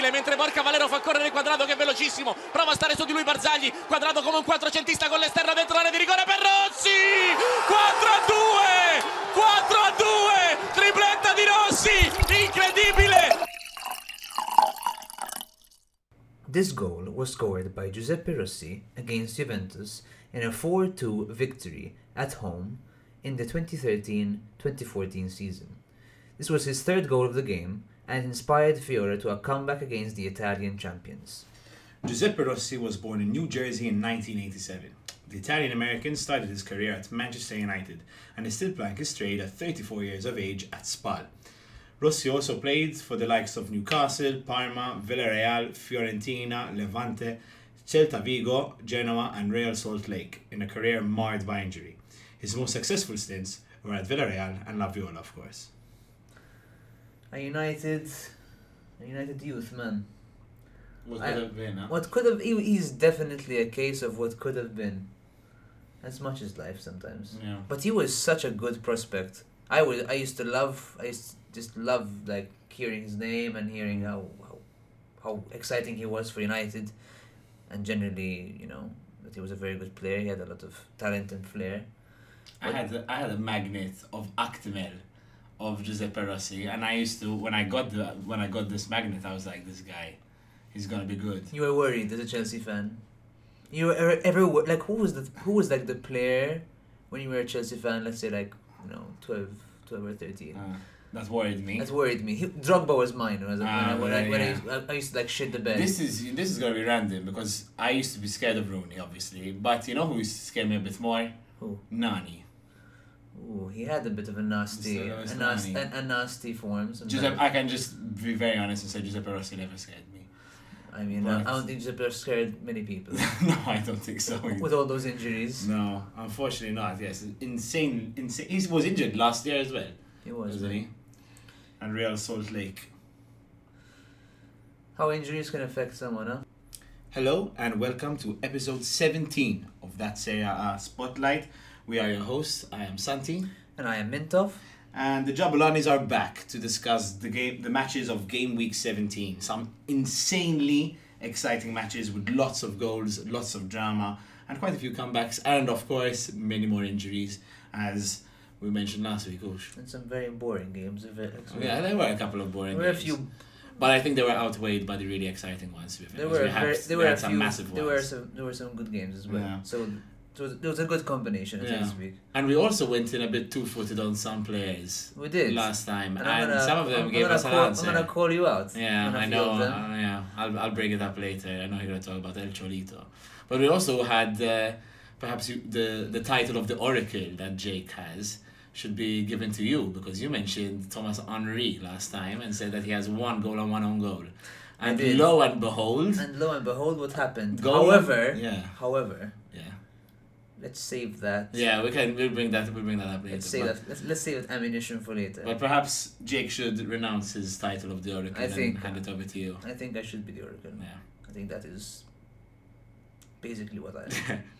incredibile mentre Borca Valero fa correre Quadrado che è velocissimo prova a stare su di lui Barzagli Quadrado come un quattrocentista con l'esterno dentro l'area di rigore per Rossi! 4 a 2 4 a 2 tripletta di Rossi! Incredibile! This goal was scored by Giuseppe Rossi against Juventus in a 4 2 victory at home in the 2013 2014 season. This was his third goal of the game and inspired Fiore to a comeback against the Italian champions. Giuseppe Rossi was born in New Jersey in 1987. The Italian American started his career at Manchester United and is still playing his trade at 34 years of age at Spal. Rossi also played for the likes of Newcastle, Parma, Villarreal, Fiorentina, Levante, Celta Vigo, Genoa, and Real Salt Lake in a career marred by injury. His most successful stints were at Villarreal and La Viola, of course. A United, a United youth man. What I- could have been, huh? What could have? He's definitely a case of what could have been. As much as life sometimes. Yeah. But he was such a good prospect. I was. I used to love. I used just love like hearing his name and hearing how how, how exciting he was for United, and generally, you know, that he was a very good player. He had a lot of talent and flair. I had a, I had a magnet of Actimel of Giuseppe Rossi, and I used to when I got the when I got this magnet, I was like, this guy, he's gonna be good. You were worried as a Chelsea fan. You were ever, ever like who was the who was like the player when you were a Chelsea fan? Let's say like you know 12, 12 or thirteen. Uh, that worried me. That worried me. He, Drogba was mine when I, Ah, when I, when, I, yeah, I, used, I, I used to like shit the bed. This is this is gonna be random because I used to be scared of Rooney, obviously, but you know who used to scare me a bit more? Who? Nani. Ooh, he had a bit of a nasty, a, nasty, a, a nasty form. sometimes. Giuseppe, I can just be very honest and say Giuseppe Rossi never scared me. I mean, But- I, don't think Giuseppe scared many people no, I don't think so. with all those injuries. No, unfortunately not. Yes, insane. Insane. He was injured last year as well, He was. wasn't he? And Real Salt Lake. How injuries can affect someone, huh? Hello and welcome to episode 17 of that Serie A Spotlight. We are your hosts. I am Santi, And I am Mintov. and the Jabulanis are back to discuss the game, the matches of game week 17. Some insanely exciting matches with lots of goals, lots of drama, and quite a few comebacks, and of course many more injuries, as we mentioned last week. Oosh. And some very boring games. Of it. Yeah, there were a couple of boring. there were a games. few. But I think they were outweighed by the really exciting ones. to be fair, There were we had, very, we there were a some few. massive There ones. were some. There were some good games as well. Yeah. So it was, it was a good combination, so Yeah. to speak. And we also went in a bit two footed on some players We did. last time, and, And gonna- some of them I'm gave us an call, answer. I'm gonna call you out. yeah, I know. Uh, yeah, I'll, I'll bring it up later. I know you're going to talk about El Cholito. But we also had uh, perhaps you, the, the title of the Oracle that Jake has should be given to you because you mentioned Thomas Henry last time and said that he has one goal and one own goal. And lo and behold, And lo and behold, what happened? Goal- However, yeah. however, let's save that. yeah, we can we'll bring that we'll bring that up later. Let's save that. Let's, let's save ammunition for later. But perhaps Jake should renounce his title of the Oracle I and think- hand it over to you. I think I should be the Oracle. Yeah. I think that is basically what I.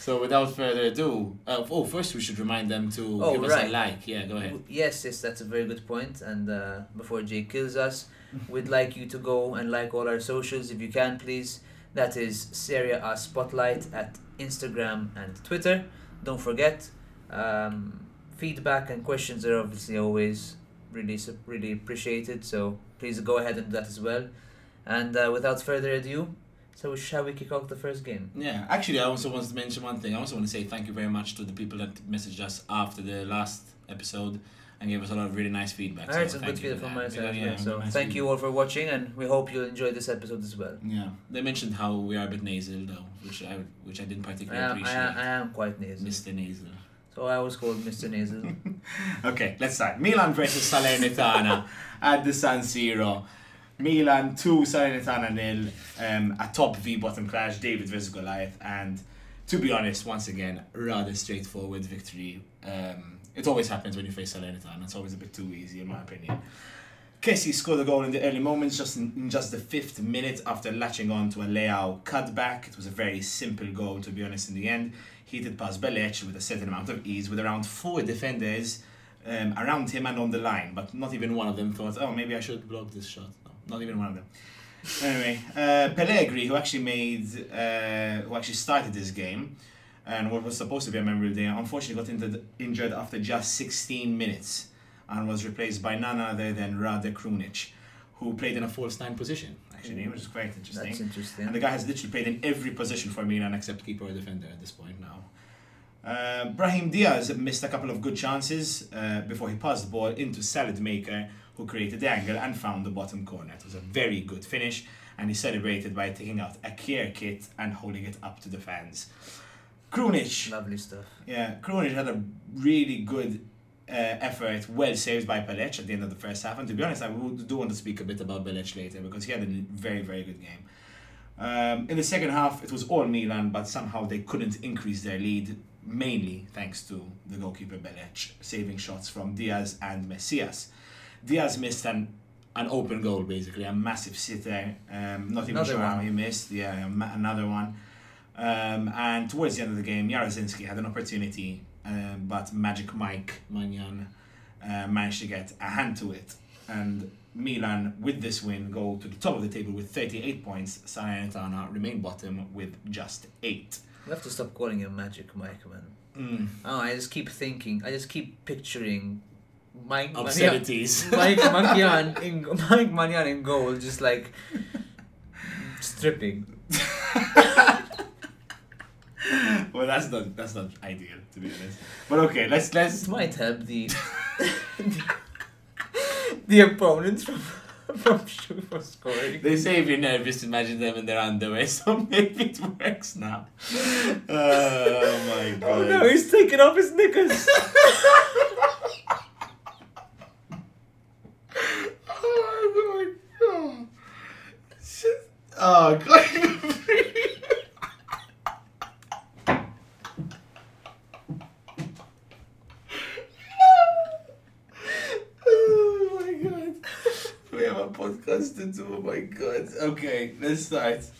So without further ado, uh, oh, first we should remind them to Oh, give us a like. Yeah, go ahead. yes, yes, that's a very good point. And uh, before Jake kills us, we'd like you to go and like all our socials if you can, please. That is Serie A Spotlight at Instagram and Twitter. Don't forget, um, feedback and questions are obviously always really really appreciated. So please go ahead and do that as well. And uh, without further ado, so shall we kick off the first game? Yeah, actually, I also want to mention one thing. I also want to say thank you very much to the people that messaged us after the last episode and gave us a lot of really nice feedback. I heard so some thank good you feedback from my side Yeah, yeah. So nice thank feedback. you all for watching, and we hope you enjoy this episode as well. Yeah, they mentioned how we are a bit nasal though, which I which I didn't I particularly am, I appreciate. am, I am quite nasal. Mr. Nasal. So I was called Mr. Nasal. Okay, let's start. Milan versus Salernitana at the San Siro. Milan 2, Salernitana nil. Um, a top V bottom clash, David versus Goliath. And to be honest, once again, rather straightforward victory. Um, it always happens when you face Salernitana. It's always a bit too easy, in my opinion. Kessie scored a goal in the early moments, just in, in just the fifth minute after latching on to a Leao cutback. It was a very simple goal, to be honest, in the end. He did pass Belec with a certain amount of ease, with around four defenders um, around him and on the line, but not even one of them thought, oh, maybe I should block this shot. No, not even one of them. Anyway, uh, Pellegrini, who actually made, uh, who actually started this game, and what was supposed to be a memorable day, unfortunately got into, injured after just 16 minutes, and was replaced by none other than Rade Krunic, who played in a false nine position, actually, which is quite interesting. That's interesting. And the guy has literally played in every position for Milan except keeper or defender at this point now. Uh, Brahim Diaz missed a couple of good chances uh, before he passed the ball into Saelemaekers, who created the angle and found the bottom corner. It was a very good finish, and he celebrated by taking out a Kjaer kit and holding it up to the fans. Krunic, Lovely stuff. yeah, Krunic had a really good uh, effort, well saved by Belec at the end of the first half. And to be honest, I do want to speak a bit about Belec later because he had a very, very good game. Um, in the second half, it was all Milan, but somehow they couldn't increase their lead, mainly thanks to the goalkeeper Belec saving shots from Diaz and Messias. Diaz missed an an open goal, basically, a massive sitter. Um, not even Another sure how he missed. Yeah, ma- another one. Um, and towards the end of the game, Jaroszynski had an opportunity, um, but Magic Mike Maignan uh, managed to get a hand to it. And Milan, with this win, go to the top of the table with 38 points. Salernitana remain bottom with just 8. We have to stop calling him Magic Mike, man. Mm. Oh, I just keep thinking. I just keep picturing Mike Obscenities. Mike Maignan in Mike Maignan in goal, just like stripping. well, that's not that's not ideal to be honest. But okay, let's let's This might help the the opponents from from for scoring. They say if you're nervous, imagine them in their underwear, so maybe it works now. Oh my god. Oh no, he's taking off his knickers. Oh my god. Oh god. oh my god. We have a podcast to do. Oh my god. Okay, let's start.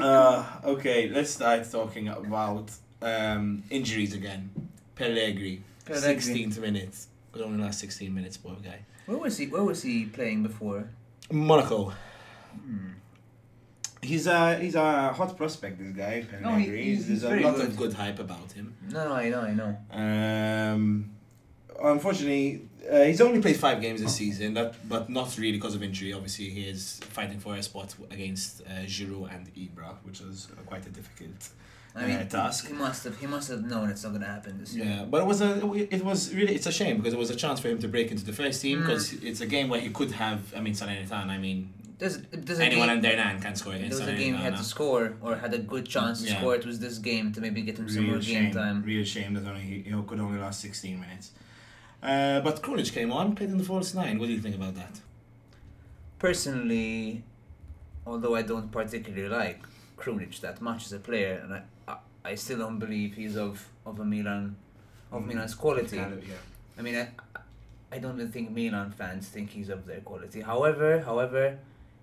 Uh, okay, let's start talking about um, injuries again. Pellegrini, Pellegrini. 16th minute. It only last 16 minutes, poor guy. Where was he? Where was he playing before? Monaco. He's a he's a hot prospect. This guy, No, he- Pellegrini. he's There's a lot good. of good hype about him. No, no, I know, I know. Um, unfortunately, uh, he's only played five games this season. That, but not really because of injury. Obviously, he is fighting for a spot against uh, Giroud and Ibra, which is uh, quite a difficult. I mean, Uh, task. he must have. He must have known it's not gonna happen this year. Yeah, but it was a it was really it's a shame because it was a chance for him to break into the first team Mm. because it's a game where he could have. I mean, Salernitana. I mean, There's, there's anyone game, under nine can score there was a game he had to score or had a good chance to Yeah. score. It was this game to maybe get him some more Real game time. Real shame that only he, he could only last 16 minutes. Uh, but Krunic came on, played in the false nine. What do you think about that? Personally, although I don't particularly like Krunic that much as a player, and I, I, I still don't believe he's of of a Milan, of Mm. Milan's quality. Kind of, yeah. I mean, I, I don't even think Milan fans think he's of their quality. However, however,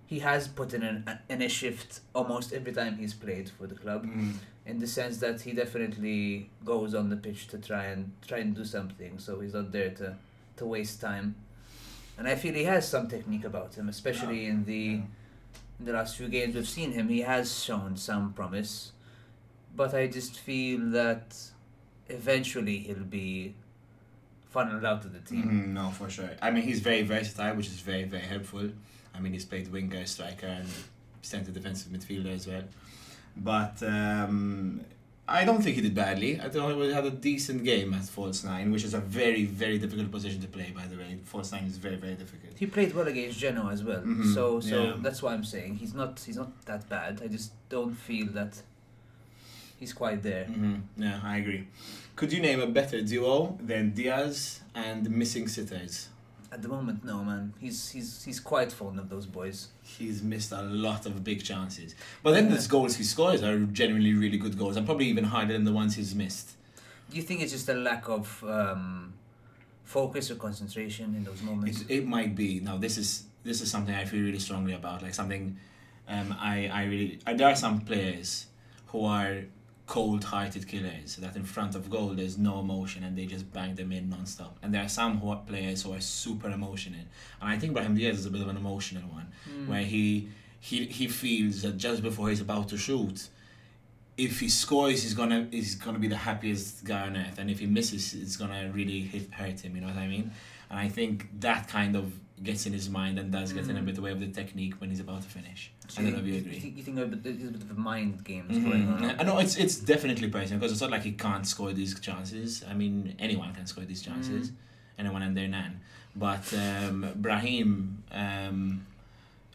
he has put in an, in a shift almost every time he's played for the club, Mm. In the sense that he definitely goes on the pitch to try and try and do something. So he's not there to, to waste time. And I feel he has some technique about him, especially in the in the last few games we've seen him. He has shown some promise, but I just feel that eventually he'll be funneled out of the team. Mm, no, for sure. I mean, he's very versatile, which is very, very helpful. I mean, he's played winger, striker, and centre defensive midfielder as well. But um, I don't think he did badly. I thought he had a decent game at false nine, which is a very, very difficult position to play. By the way, false nine is very, very difficult. He played well against Genoa as well, Mhm, so so yeah. that's why I'm saying he's not he's not that bad. I just don't feel that he's quite there. hmm Yeah, I agree. Could you name a better duo than Diaz and missing sitters? At the moment, no man. He's he's he's quite fond of those boys. He's missed a lot of big chances. But then Yeah. the goals he scores are genuinely really good goals, and probably even harder than the ones he's missed. Do you think it's just a lack of um, focus or concentration in those moments? It, it might be. Now this is this is something I feel really strongly about. Like something, um, I I really I, there are some players who are cold-hearted killers that in front of goal there's no emotion and they just bang them in non-stop. And there are some who are players who are super emotional, and I think Brahim Diaz is a bit of an emotional one, Hmm. where he he he feels that just before he's about to shoot. If he scores, he's gonna he's gonna be the happiest guy on earth, and if he misses, it's gonna really hit, hurt him. You know what I mean? And I think that kind of gets in his mind and does get in a Mm. bit the way of the technique when he's about to finish. So I don't know if you you agree. think, you think a bit, there's a bit of a mind games Mhm. going on. I know it's it's definitely personal because it's not like he can't score these chances. I mean, anyone can score these chances, Mm. anyone and their nan. But um, Brahim, um,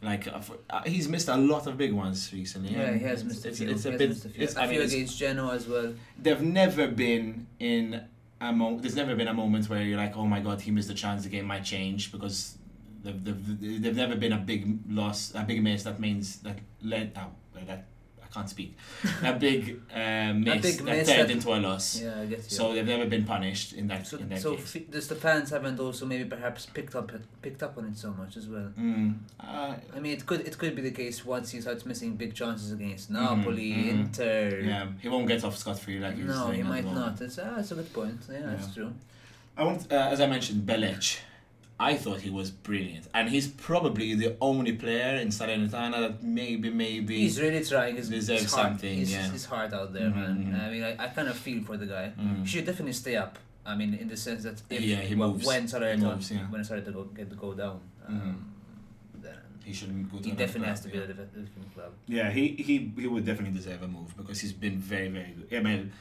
like uh, uh, he's missed a lot of big ones recently. Yeah, he has it's- missed a it's, few. It's a bit. a few, It's, a I mean, few against Genoa as well. they've never been in a mo- There's never been a moment where you're like, oh my god, he missed a chance. The game might change because. They've, they've, they've never been a big loss, a big miss that means that led. Oh, that I can't speak. A big uh, miss big that miss turned that- into a loss. Yeah, I get you. So they've never been punished in that so, in that so case. f- the fans haven't also maybe perhaps picked up picked up on it so much as well. Mm. Uh, I mean, it could it could be the case once he starts missing big chances against Mhm, Napoli, mhm. Inter. yeah, he won't get off scot free like he's No, he might not. It's, ah, that's a good point. Yeah, that's true. I want, uh, as I mentioned, Belec. I thought he was brilliant, and he's probably the only player in Salernitana that maybe, maybe. He's really trying his, Deserves his heart, something, his, yeah. his heart out there, Mhm, man. I mean, I, I kind of feel for the guy. Mm. He should definitely stay up. I mean, in the sense that if Yeah, he well, moves. when Salernitana moves, yeah. when it started to go, get to go down, um, then He shouldn't go to he definitely club, has to be yeah. at a different club. Yeah, he, he he would definitely deserve a move because he's been very very good. I mean,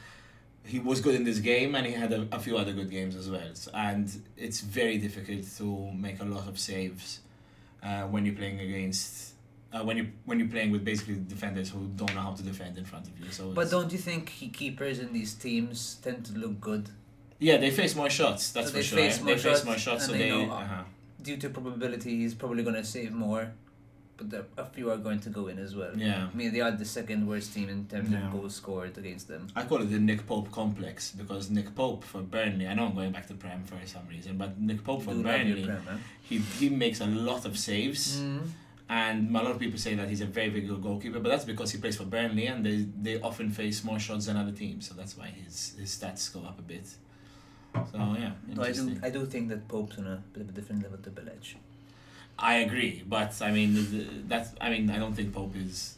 he was good in this game and he had a, a few other good games as well. So, and it's very difficult to make a lot of saves uh, when you're playing against uh, when you when you're playing with basically defenders who don't know how to defend in front of you. So But don't you think keepers in these teams tend to look good yeah, they face more shots. That's So for they sure. face they face more shots, so they they. know- uh-huh. due to probability? He's probably gonna save more, but there, a few are going to go in as well. Yeah. I mean, they are the second worst team in terms Yeah. of goals scored against them. I call it the Nick Pope complex because Nick Pope for Burnley. I know I'm going back to Prem for some reason, but Nick Pope for Burnley, Prem, huh? he he makes a lot of saves. Mm. And a lot of people say that he's a very, very good goalkeeper, but that's because he plays for Burnley and they, they often face more shots than other teams, so that's why his, his stats go up a bit. So yeah, No, I do. I do think that Pope's on a bit of a different level to Belec. I agree, but I mean that's I mean I don't think Pope is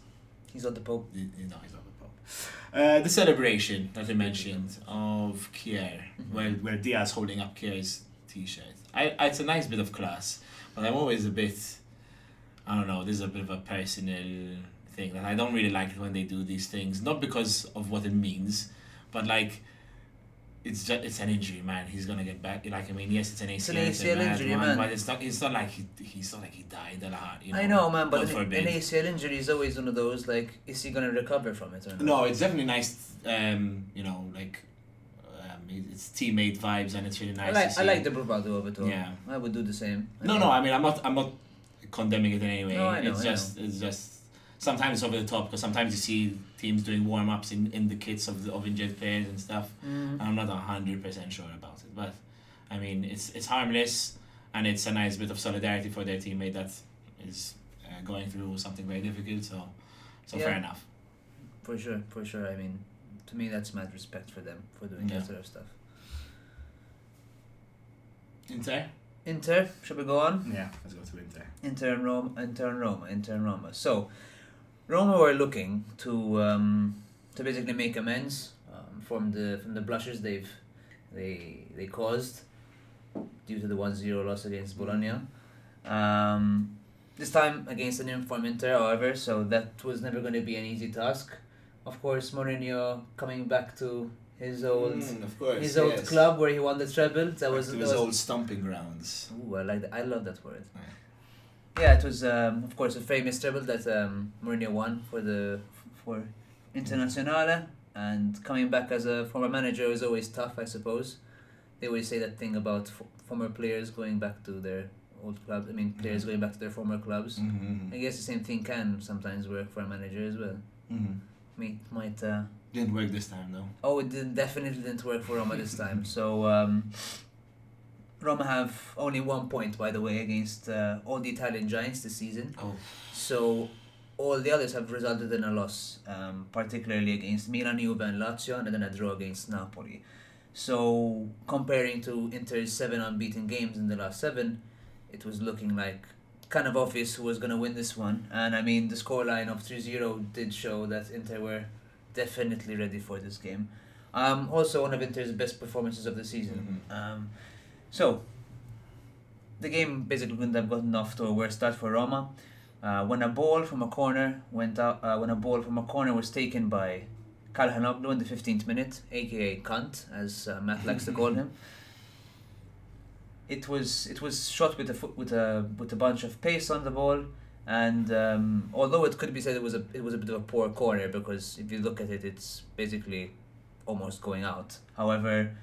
He's not the Pope. know he's not the Pope. Uh, the celebration that you mentioned of Kjaer, Mhm. where where Diaz holding up Kjaer's t-shirt. I, I it's a nice bit of class, but I'm always a bit I don't know. This is a bit of a personal thing that I don't really like it when they do these things. Not because of what it means, but like. It's just it's an injury, man. He's gonna get back. Like I mean, yes, it's an ACL, It's an ACL injury, one, man. But it's not. It's not like he. He's not like he died a lot. You know? I know, man, but an, an ACL injury is always one of those like, is he gonna recover from it or not? No, it's definitely nice. Um, you know, like um, it's teammate vibes, and it's really nice. I like. I like the bravado of it all. Yeah. I would do the same. I No, mean, no. I mean, I'm not. I'm not condemning it in any way. No, I know, it's I just. It's just. Sometimes it's over the top because sometimes you see teams doing warm ups in, in the kits of the, of injured players and stuff. Mm. And I'm not hundred percent sure about it, but I mean, it's it's harmless, and it's a nice bit of solidarity for their teammate that is uh, going through something very difficult. So, so Yeah. fair enough. For sure, for sure. I mean, to me, that's mad respect for them for doing Yeah. that sort of stuff. Inter. Inter, should we go on? Yeah, let's go to Inter. Inter and Roma, Inter and Roma, Inter and Roma. So, Roma were looking to um, to basically make amends um, from the from the blushes they've they they caused due to the 1-0 loss against Bologna. Um, this time against an informed Inter, however, so that was never going to be an easy task. Of course, Mourinho coming back to his old Mm, course, his old yes. club where he won the treble. That was to that his was old stomping grounds. Ooh, I like that. I love that word. Yeah. Yeah, it was um, of course a famous treble that um, Mourinho won for the for Internazionale, and coming back as a former manager is always tough, I suppose. They always say that thing about f- former players going back to their old clubs. I mean, players Mhm. going back to their former clubs. Mm-hmm. I guess the same thing can sometimes work for a manager as well. Mm-hmm. Me might. Uh, Didn't work this time though. Oh, it did, definitely didn't work for Roma this time. So um, Roma have only one point, by the way, against uh, all the Italian giants this season. Oh. So all the others have resulted in a loss, um, particularly against Milan, Juve, and Lazio, and then a draw against Napoli. So comparing to Inter's seven unbeaten games in the last seven, it was looking like kind of obvious who was going to win this one. And I mean, the scoreline of 3-0 did show that Inter were definitely ready for this game. Um, also, one of Inter's best performances of the season. Um, so, the game basically couldn't have gotten off to a worse start for Roma. Uh, when a ball from a corner went out, uh, when a ball from a corner was taken by Calhanoglu in the 15th minute, aka Kant, as uh, Matt likes to call him. It was it was shot with a with a with a bunch of pace on the ball, and um, although it could be said it was a it was a bit of a poor corner because if you look at it, it's basically almost going out. However,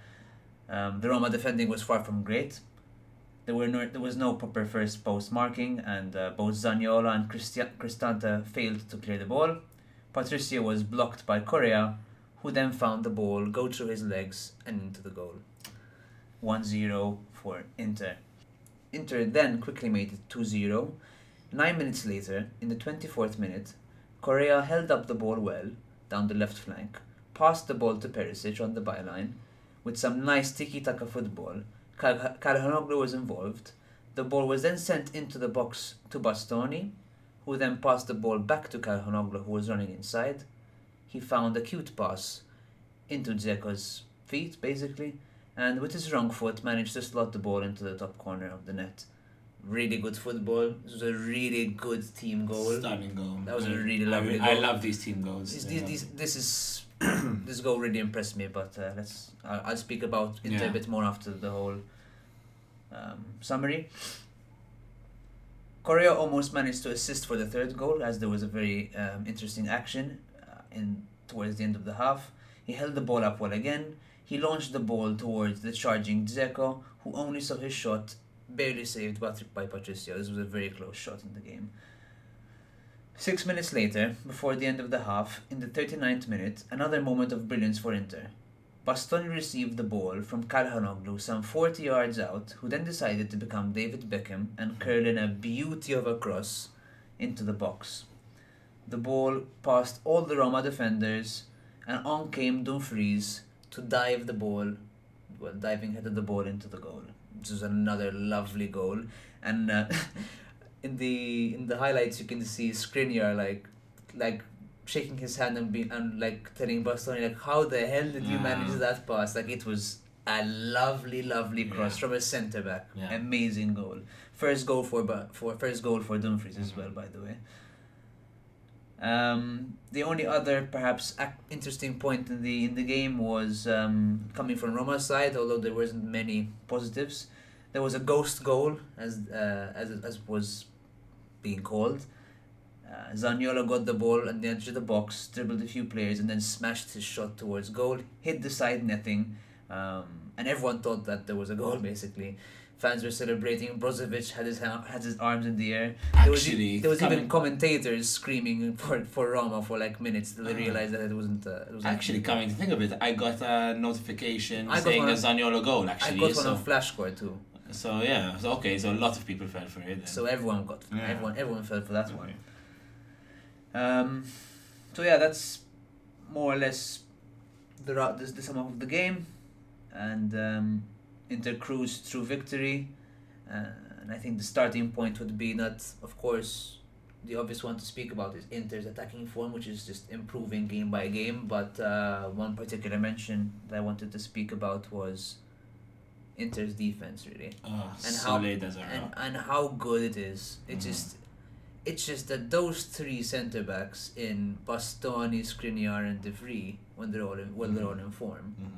um, the Roma defending was far from great. There were no, there was no proper first post marking, and uh, both Zaniolo and Christia- Cristante failed to clear the ball. Patricio was blocked by Correa, who then found the ball go through his legs and into the goal. 1-0 for Inter. Inter then quickly made it 2-0. Nine minutes later, in the 24th minute, Correa held up the ball well down the left flank, passed the ball to Perisic on the byline. With some nice tiki-taka football, Calhanoglu was involved. The ball was then sent into the box to Bastoni, who then passed the ball back to Calhanoglu, who was running inside. He found a cute pass into Dzeko's feet, basically, and with his wrong foot managed to slot the ball into the top corner of the net. Really good football. This was a really good team goal. Stunning goal. That was a really lovely re- I goal. love these team goals. This, They're this, this, this is this goal really impressed me, but uh, let's I'll, I'll speak about it Yeah. a bit more after the whole um, summary. Correa almost managed to assist for the third goal, as there was a very um, interesting action uh, in towards the end of the half. He held the ball up well again. He launched the ball towards the charging Dzeko, who only saw his shot barely saved by, by Patricio. This was a very close shot in the game. Six minutes later, before the end of the half, in the 39th minute, another moment of brilliance for Inter. Bastoni received the ball from Calhanoglu some 40 yards out, who then decided to become David Beckham and curl in a beauty of a cross into the box. The ball passed all the Roma defenders, and on came Dumfries to dive the ball, well, diving headed the ball into the goal. This was another lovely goal, and uh, in the in the highlights you can see Skriniar like like shaking his hand and be and like telling Bastoni like how the hell did you manage that pass? Like it was a lovely lovely cross Yeah. from a centre back. Yeah. amazing goal. First goal for for first goal for Dumfries as well by the way. Um, the only other perhaps ac- interesting point in the in the game was um, coming from Roma's side although there wasn't many positives there was a ghost goal as uh, as as was being called uh, Zaniolo got the ball at the edge of the box, dribbled a few players, and then smashed his shot towards goal, hit the side netting, um, and everyone thought that there was a goal. Basically, fans were celebrating. Brozovic had his ha- had his arms in the air. There was, Actually, there was even commentators screaming for for Roma for like minutes till they Ah. realized that it wasn't. Uh, it wasn't Actually, coming to think of it, I got a notification I saying a Zaniolo goal. Actually, I Actually, got one on flash score too, so yeah, so okay, so a lot of people fell for it. Then. so everyone got Yeah. everyone everyone fell for that one. Um, so yeah, that's more or less the ro- the, the sum of the game, and um, Inter cruised through victory. Uh, and I think the starting point would be not, of course, the obvious one to speak about is Inter's attacking form, which is just improving game by game. But uh, one particular mention that I wanted to speak about was Inter's defense, really Oh, and how and, and how good it is. It Mhm. just it's just that those three centre backs in Bastoni, Skriniar, and De Vrij, when they're all in, when they're all in form, Mhm.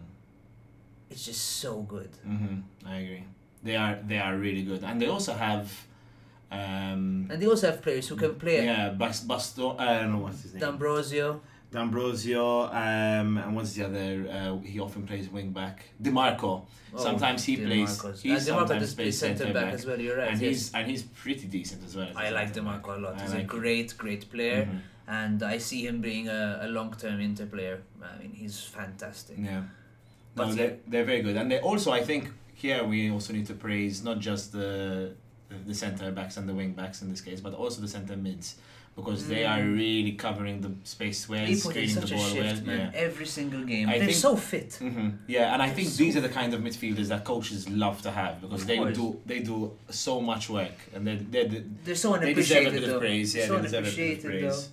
it's just so good. hmm I agree. They are they are really good, and they also have. Um, And they also have players who can play. Yeah, Bas- Basto. I don't know what's his name. D'Ambrosio, D'Ambrosio. Um, and what's the other? Uh, he often plays wing back. Dimarco. oh, Sometimes he plays- Dimarco's. he Uh, sometimes plays centre back back. as well. You're right. and yes. he's and he's pretty decent as well. as I like centre back. Dimarco a lot. I He's like a great, great player, Mhm. and I see him being a, a long-term Inter player. I mean, he's fantastic. Yeah. But no, they're, they're very good. And they also, I think, here we also need to praise not just the the centre backs and the wing backs in this case, but also the centre mids. Because they are really covering the space well, put screening the ball shift, well. Yeah. Every single game. I They're think- so fit. hmm Yeah, and I think So- these are the kind of midfielders that coaches love to have because Of they course. do they do so much work and they they They're so they deserve a unappreciated bit though. of praise. Yeah, so they deserve a bit of unappreciated praise.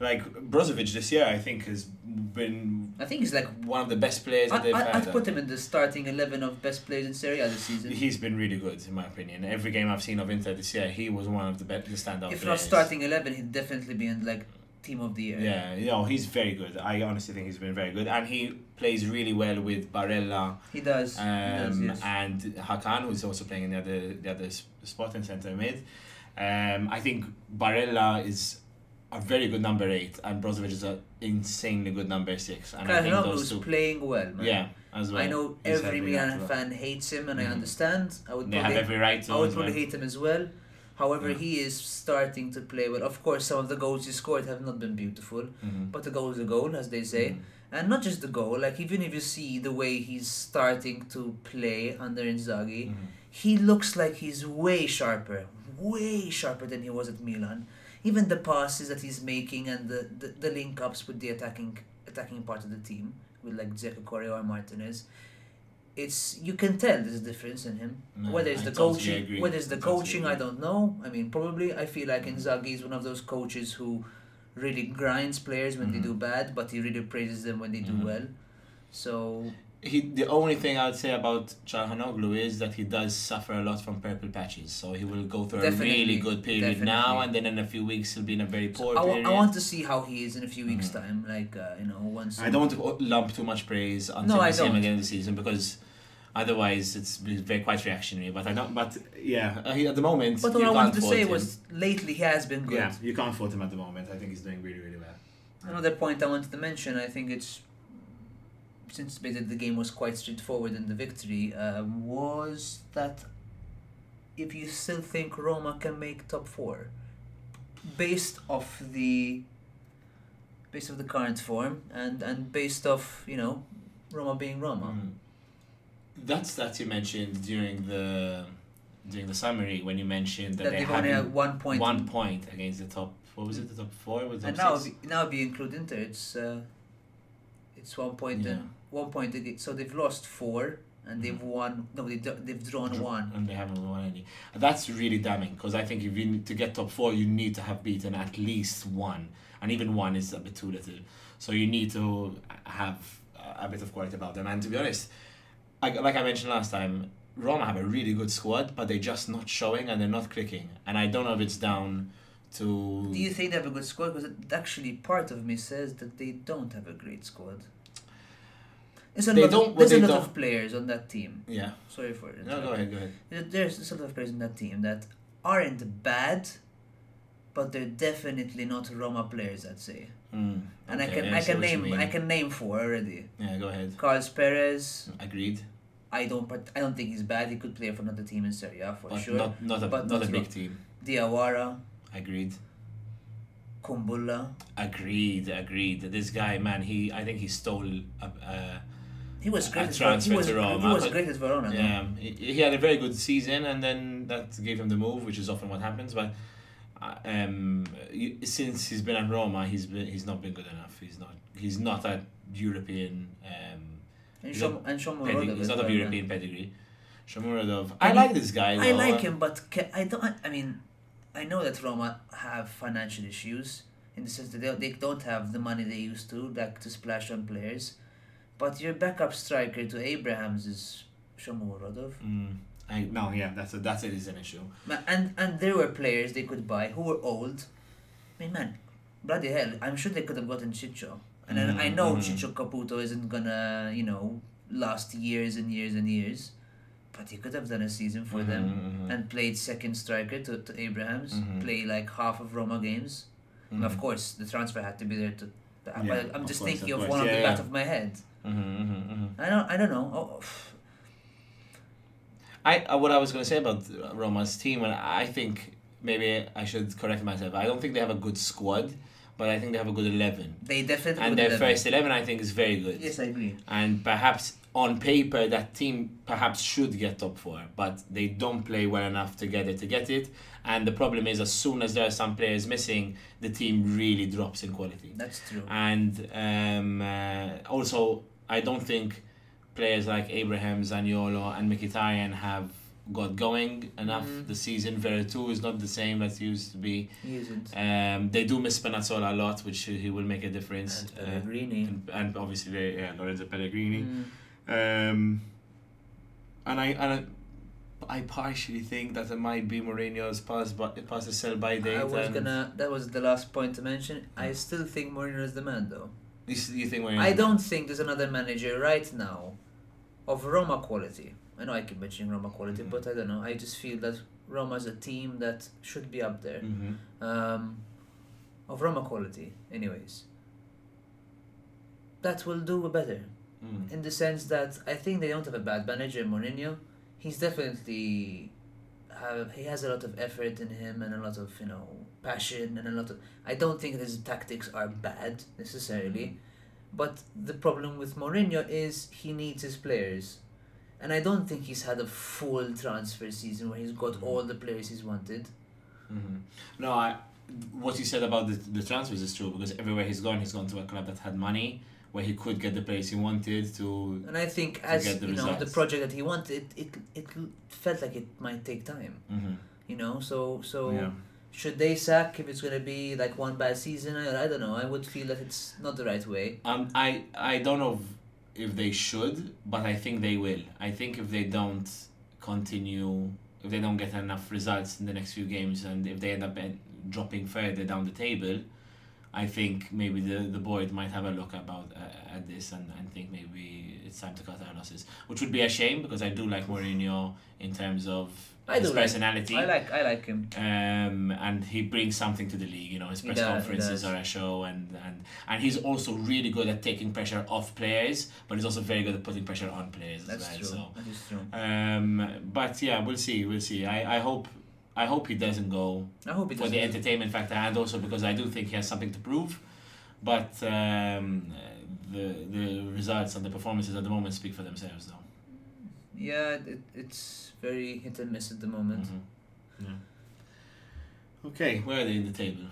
Like Brozovic this year, I think has been I think he's like. one of the best players that I, they've I, had. I'd put him in the starting eleven of best players in Serie A this season. He's been really good in my opinion. Every game I've seen of Inter this year, he was one of the best, the standout if players. not starting eleven, he'd definitely be in like team of the year. Yeah, you know, he's very good. I honestly think he's been very good, and he plays really well with Barella He does. um, he does yes. and Hakan, who's also playing in the other the other spot in centre mid. Um, I think Barella is a very good number eight, and Brozovic is an insanely good number six. And I think those two, playing well, man. yeah, as well. I know He's every Milan fan hates him, and I Mhm. understand. I would They have every right to. I would well. probably hate him as well. However, Yeah. he is starting to play well. Of course, some of the goals he scored have not been beautiful, Mhm. but the goal is a goal, as they say. Mhm. And not just the goal, like even if you see the way he's starting to play under Inzaghi, Mhm. he looks like he's way sharper, way sharper than he was at Milan. Even the passes that he's making and the, the, the link ups with the attacking attacking part of the team, with like Dzeko Correa or Martinez, it's you can tell there's a difference in him. No, whether it's I the totally coaching, agree. whether it's the I totally coaching, I don't know. I mean, probably I feel like. Inzaghi is one of those coaches who really grinds players when they Mhm. do bad, but he really praises them when they do Mhm. well. So He, the only thing I would say about Calhanoglu is that he does suffer a lot from purple patches. So he will go through Definitely, a really good period now, and then in a few weeks he'll be in a very poor I, wa- period. I want to see how he is in a few weeks' Mhm. time. Like uh, you know, once I don't want to lump too much praise until No, we I see him again in the season because otherwise it's very quite reactionary. But I don't. But yeah, uh, he, at the moment, But what I wanted to say him. was lately he has been good. yeah, you can't fault him at the moment. I think he's doing really, really well. Another point I wanted to mention, I think it's since basically the game was quite straightforward in the victory, uh, was that if you still think Roma can make top four, based off the based off the current form and and based off you know Roma being Roma. Mm. That's that you mentioned during the during the summary when you mentioned that, That they only had one point. against the top. What was it? The top four? Was and now, six? now if you include Inter, it's uh, it's one point. Yeah. and one point. ag- So they've lost four, and they've mm-hmm. won. No, they they've drawn one. and they haven't won any. That's really damning because I think if you need to get top four, you need to have beaten at least one, and even one is a bit too little. So you need to have a bit of quality about them. And to be honest, I, like I mentioned last time, Roma have a really good squad, but they're just not showing and they're not clicking. And I don't know if it's down to. Do you think they have a good squad? Because actually, part of me says that they don't have a great squad. There's a They lot. don't- there's a lot don't- of players on that team. yeah. Sorry for it. No, go ahead. Go ahead. There's a lot of players on that team that aren't bad, but they're definitely not Roma players. I'd say. Mm, And I can I see can name. I can name four already. Yeah, go ahead. Carles Pérez. Agreed. I don't I don't think he's bad. He could play for another team in Serie A for But sure. not not a But not, not a big team. Diawara, Agreed. Kumbulla. Agreed, agreed. This guy, man, he I think he stole a, uh, He was great. At transfer he was, to Roma, he was great at Verona. yeah, he, he had a very good season, and then that gave him the move, which is often what happens. But uh, um, since he's been at Roma, he's been he's not been good enough. He's not he's not a European um, And He's Shom and Shom pedigree. He's not of. European pedigree. Shomurodov. I Can like this guy. I like him, but ca- I don't. I mean, I know that Roma have financial issues in the sense that they, they don't have the money they used to, like to splash on players. But your backup striker to Abrahams is Shomurodov. Mm, I, no, yeah, that's a, that's it. Is an issue. And and there were players they could buy who were old. I mean, man, bloody hell! I'm sure they could have gotten Ciccio, and then I know mhm. Ciccio Caputo isn't gonna, you know, last years and years and years, but he could have done a season for them Mhm, mhm, and played second striker to, to Abrahams, Mhm. play like half of Roma games. And of course, the transfer had to be there to. Yeah, I'm just course, thinking of of, one Yeah, of the yeah. back of my head. Mhm, mhm, mhm. I don't. I don't know. Oh, I uh, what I was going to say about uh, Roma's team, and I think maybe I should correct myself. I don't think they have a good squad, but I think they have a good eleven. they definitely. And their have- first eleven, I think, is very good. Yes, I agree. And perhaps on paper that team perhaps should get top four, but they don't play well enough together to get it. And the problem is, as soon as there are some players missing, the team really drops in quality. That's true. And um, uh, also, I don't think players like Abraham, Zaniolo, and Mkhitaryan have got going enough Mhm. this season. Veretout is not the same as used to be. He isn't. Um, they do miss Spinazzola a lot, which he will make a difference. And Uh, Pellegrini. and, and obviously, they- yeah, Lorenzo Pellegrini. Mm. Um, and I and I, I partially think that it might be Mourinho's pass but pass the sell by date. I was gonna. That was the last point to mention. I still think Mourinho is the man, though. You, you think Mourinho? I don't think there's another manager right now of Roma quality. I know I keep mentioning Roma quality, Mhm. but I don't know. I just feel that Roma's a team that should be up there. Mhm. Um, of Roma quality, anyways. That will do better. Mm. in the sense that I think they don't have a bad manager, in Mourinho. He's definitely have he has a lot of effort in him and a lot of you know passion and a lot of. I don't think his tactics are bad necessarily, but the problem with Mourinho is he needs his players, and I don't think he's had a full transfer season where he's got all the players he's wanted. Mhm. No, I. What you said about the the transfers is true because everywhere he's gone, he's gone to a club that had money where he could get the players he wanted to. And I think as get the you know the project that he wanted, it it it felt like it might take time. Mhm. You know, so so. Yeah. Should they sack if it's gonna be like one bad season? I, I don't know. I would feel that it's not the right way. Um, I I don't know if, if they should, but I think they will. I think if they don't continue, if they don't get enough results in the next few games, and if they end up dropping further down the table, I think maybe the the board might have a look about uh, at this and, and think maybe it's time to cut our losses, which would be a shame because I do like Mourinho in terms of I his do like- personality. I like I like him. um, and he brings something to the league. You know, his press does, conferences are a show, and, and and he's also really good at taking pressure off players, but he's also very good at putting pressure on players That's as true. well. That is true. So, um, but yeah, we'll see, we'll see. I, I hope I hope he doesn't go I hope it for doesn't. the entertainment factor, and also because I do think he has something to prove. But um, the the results and the performances at the moment speak for themselves, though. yeah, it, it's very hit and miss at the moment. Mhm. Yeah. Okay, where are they in the table?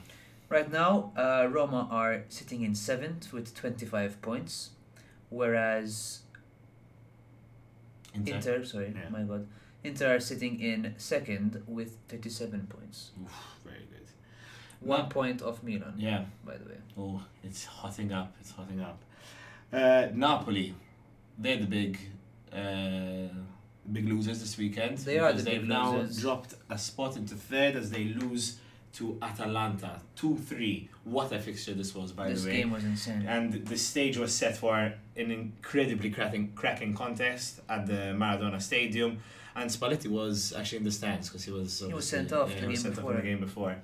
Right now, uh, Roma are sitting in seventh with twenty five points, whereas Inter? Inter, sorry, Yeah. my God, Inter are sitting in second with thirty seven points, Oof, very good. one point off Milan, Yeah. by the way. Oh, it's hotting up. It's hotting up. Uh, Napoli, they're the big, uh, big losers this weekend. They are the big They've now losers. dropped a spot into third as they lose to Atalanta two three. What a fixture this was, by this the way. This game was insane. And the stage was set for an incredibly cracking, cracking contest at the Maradona Stadium. And Spalletti was actually in the stands because he was. He was sent off yeah, the he He was game set up in the game before.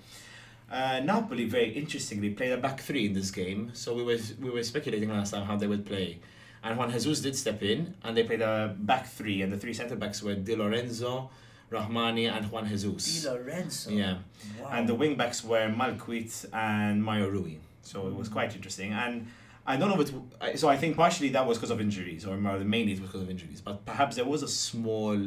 Uh, Napoli, very interestingly, played a back three in this game. So we were we were speculating last time how they would play, and Juan Jesus did step in, and they played a back three, and the three centre backs were Di Lorenzo, Rahmani, and Juan Di Jesus. Lorenzo. Yeah. Wow. and the wing backs were Malcuit and Mario Rui. So it was quite interesting. And I don't know if it. So I think partially that was because of injuries, or more mainly it was because of injuries. But perhaps there was a small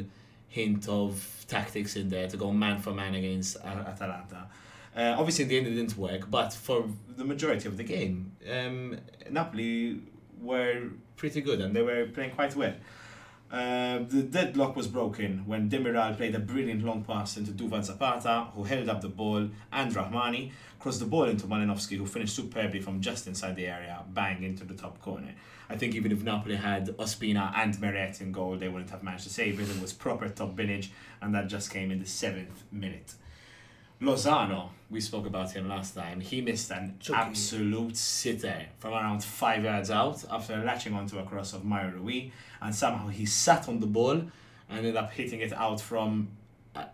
Hint of tactics in there to go man for man against Atalanta. Uh, obviously, in the end, it didn't work, but for the majority of the game, um, Napoli were pretty good and they were playing quite well. Uh, the deadlock was broken when Demiral played a brilliant long pass into Duvan Zapata, who held up the ball, and Rahmani crossed the ball into Malinovsky, who finished superbly from just inside the area, bang into the top corner. I think even if Napoli had Ospina and Meret in goal, they wouldn't have managed to save it. It was proper top binage, and that just came in the seventh minute. Lozano, we spoke about him last time. He missed an Chucky. absolute sitter. from around five yards out after latching onto a cross of Mario Rui, and somehow he sat on the ball and ended up hitting it out from. Uh, uh,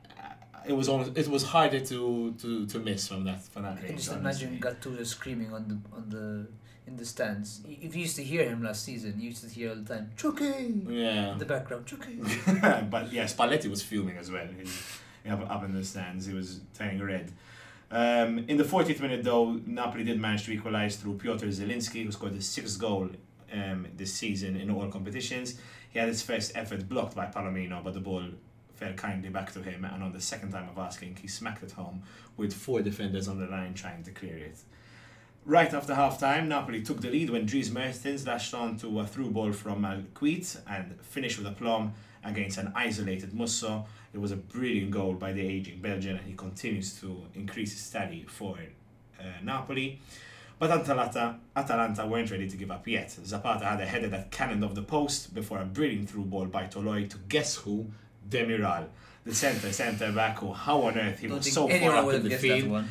It was almost, it was harder to, to, to miss from that from that I can range. just honestly. imagine Gattuso screaming on the on the in the stands. If you used to hear him last season, you used to hear all the time Chucky Yeah. in the background. Chucky. but yes, Spalletti was fuming as well. He, up, up in the stands, he was turning red. Um, in the 40th minute, though, Napoli did manage to equalise through Piotr Zielinski, who scored his sixth goal um, this season in all competitions. He had his first effort blocked by Palomino, but the ball fell kindly back to him, and on the second time of asking, he smacked it home with four defenders on the line trying to clear it. Right after half time, Napoli took the lead when Dries Mertens lashed on to a through ball from Malcuit and finished with aplomb against an isolated Musso. It was a brilliant goal by the aging Belgian, and he continues to increase his tally for uh, Napoli. But Atalanta, Atalanta weren't ready to give up yet. Zapata had a header that cannoned off the post before a brilliant through ball by Toloi to guess who? Demiral, the centre centre back who, how on earth he Don't was so far up in the field.